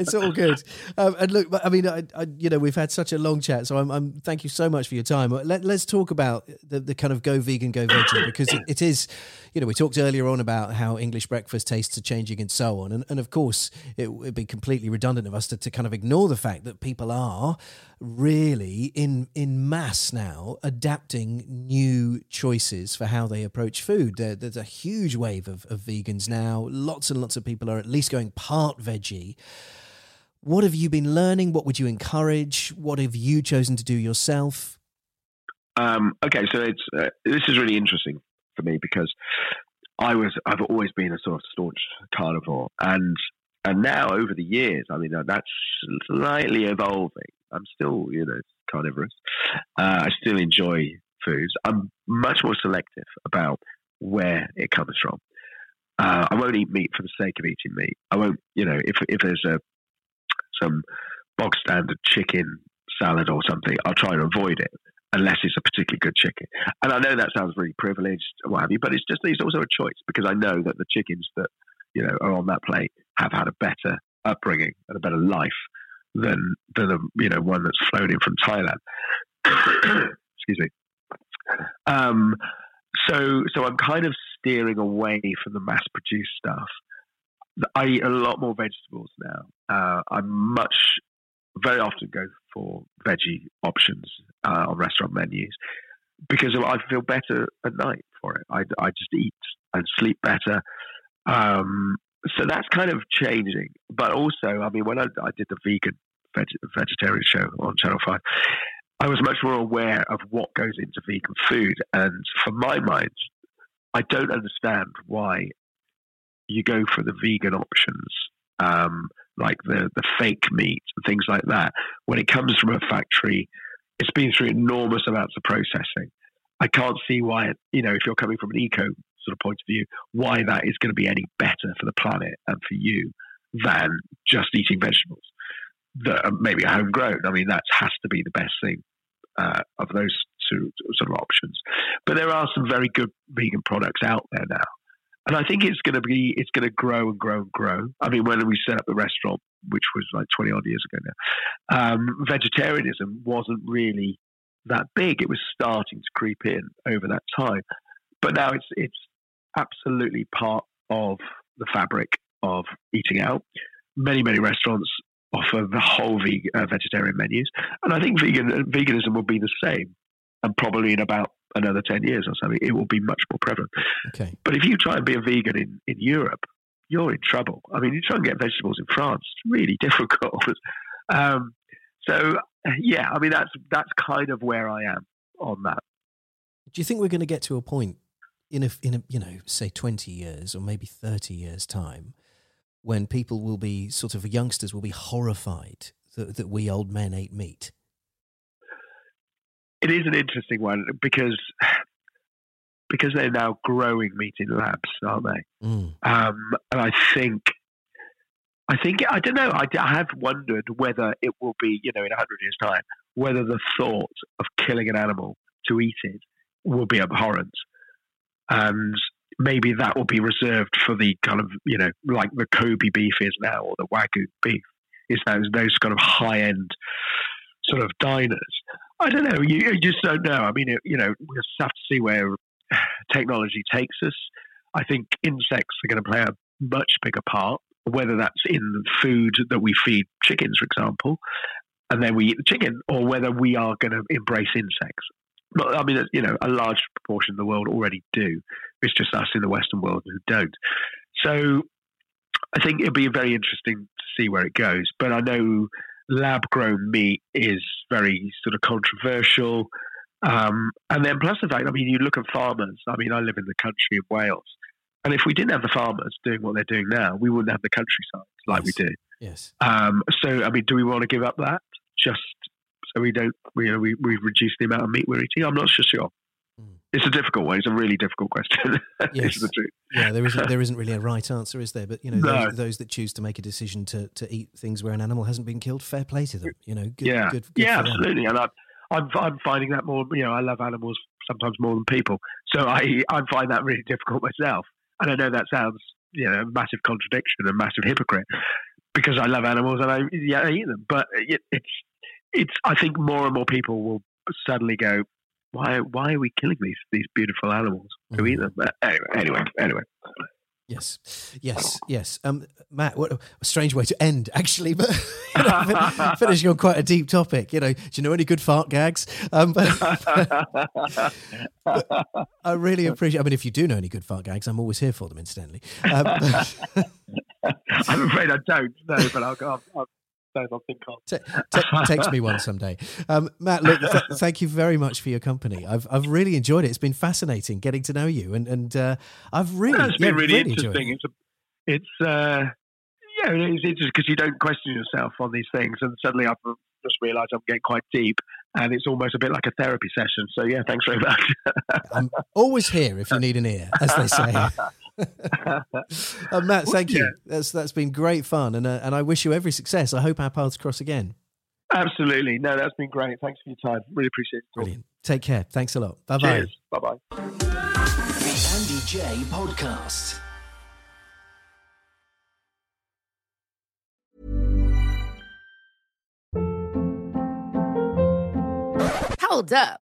it's all good. Um, and look, I mean, I, I, you know, we've had such a long chat, so I'm, I'm thank you so much for your time. Let, let's talk about the, the kind of go vegan, go veggie because it, it is, you know, we talked earlier on about how English breakfast tastes are changing and so on, and, and of course, it would be completely redundant of us to, to kind of ignore the fact that people are really in in mass now adapting new choices for how they approach food. There, there's a huge wave of, of vegans now. Lots and lots of people are at least going part veggie. What have you been learning? What would you encourage? What have you chosen to do yourself? Um, okay, so it's uh, this is really interesting for me because I was I've always been a sort of staunch carnivore, and and now over the years, I mean that's slightly evolving. I'm still you know carnivorous. Uh, I still enjoy foods. I'm much more selective about where it comes from. Uh, I won't eat meat for the sake of eating meat. I won't, you know, if if there's a some bog standard chicken salad or something, I'll try and avoid it unless it's a particularly good chicken. And I know that sounds really privileged, what have you, but it's just it's also a choice because I know that the chickens that you know are on that plate have had a better upbringing and a better life than than a you know one that's flown in from Thailand. Excuse me. Um, so so I'm kind of steering away from the mass produced stuff. I eat a lot more vegetables now. Uh, I much very often go for veggie options uh, on restaurant menus because I feel better at night for it. I, I just eat and sleep better. Um, so that's kind of changing. But also, I mean, when I, I did the vegan veg, vegetarian show on Channel 5, I was much more aware of what goes into vegan food. And for my mind, I don't understand why you go for the vegan options, um, like the, the fake meat and things like that. When it comes from a factory, it's been through enormous amounts of processing. I can't see why, you know, if you're coming from an eco sort of point of view, why that is going to be any better for the planet and for you than just eating vegetables that are maybe homegrown. I mean, that has to be the best thing uh, of those two sort of options. But there are some very good vegan products out there now. And I think it's going to be, it's going to grow and grow and grow. I mean, when we set up the restaurant, which was like 20 odd years ago now, um, vegetarianism wasn't really that big. It was starting to creep in over that time. But now it's, it's absolutely part of the fabric of eating out. Many, many restaurants offer the whole veg- uh, vegetarian menus. And I think vegan, veganism will be the same. And probably in about another 10 years or something, it will be much more prevalent. Okay. But if you try and be a vegan in, in Europe, you're in trouble. I mean, you try and get vegetables in France, it's really difficult. um, so, yeah, I mean, that's, that's kind of where I am on that. Do you think we're going to get to a point in a, in a, you know, say 20 years or maybe 30 years' time when people will be sort of youngsters will be horrified that, that we old men ate meat? It is an interesting one because because they're now growing meat in labs, aren't they? Mm. Um, and I think, I think, I don't know. I, I have wondered whether it will be, you know, in a hundred years' time, whether the thought of killing an animal to eat it will be abhorrent, and maybe that will be reserved for the kind of, you know, like the Kobe beef is now, or the Wagyu beef is those those kind of high end sort of diners. I don't know. You, you just don't know. I mean, it, you know, we just have to see where technology takes us. I think insects are going to play a much bigger part, whether that's in food that we feed chickens, for example, and then we eat the chicken, or whether we are going to embrace insects. I mean, you know, a large proportion of the world already do. It's just us in the Western world who don't. So I think it'll be very interesting to see where it goes. But I know lab grown meat is very sort of controversial. Um, and then plus the fact, I mean, you look at farmers. I mean, I live in the country of Wales. And if we didn't have the farmers doing what they're doing now, we wouldn't have the countryside like Yes. we do. Yes. Um, so, I mean, do we want to give up that just so we don't, we, you know, we, we reduce the amount of meat we're eating? I'm not so sure. Mm. It's a difficult one. It's a really difficult question. Yes. the. Yeah, there isn't there isn't really a right answer, is there? But you know, No. those, those that choose to make a decision to, to eat things where an animal hasn't been killed, fair play to them. You know, good, yeah, good, good yeah, for them. absolutely. And I, I'm I'm finding that more. You know, I love animals sometimes more than people, so I I find that really difficult myself. And I know that sounds you know a massive contradiction, and a massive hypocrite, because I love animals and I yeah I eat them. But it, it's it's I think more and more people will suddenly go, why why are we killing these these beautiful animals to eat them? Anyway, anyway, anyway. Yes, yes, yes. Um, Matt, what a strange way to end, actually, but you know, finishing on quite a deep topic. You know, do you know any good fart gags? Um, but, but I really appreciate. I mean, if you do know any good fart gags, I'm always here for them. Incidentally, um, I'm afraid I don't know, but I'll, I'll, I'll I'll think of. Te- te- text me one someday. Um, Matt, look, th- thank you very much for your company. I've I've really enjoyed it. It's been fascinating getting to know you, and and uh, I've really, yeah, it's been yeah, really, really enjoyed interesting. it. It's a, it's uh, yeah, it's interesting because you don't question yourself on these things, and suddenly I've just realised I'm getting quite deep, and it's almost a bit like a therapy session. So yeah, thanks very much. I'm always here if you need an ear, as they say. uh, Matt, thank you. Yeah. That's that's been great fun, and uh, and I wish you every success. I hope our paths cross again. Absolutely, no, that's been great. Thanks for your time. Really appreciate it. Brilliant. Take care. Thanks a lot. Bye bye. Bye bye. The Andy Jaye Podcast. Hold up.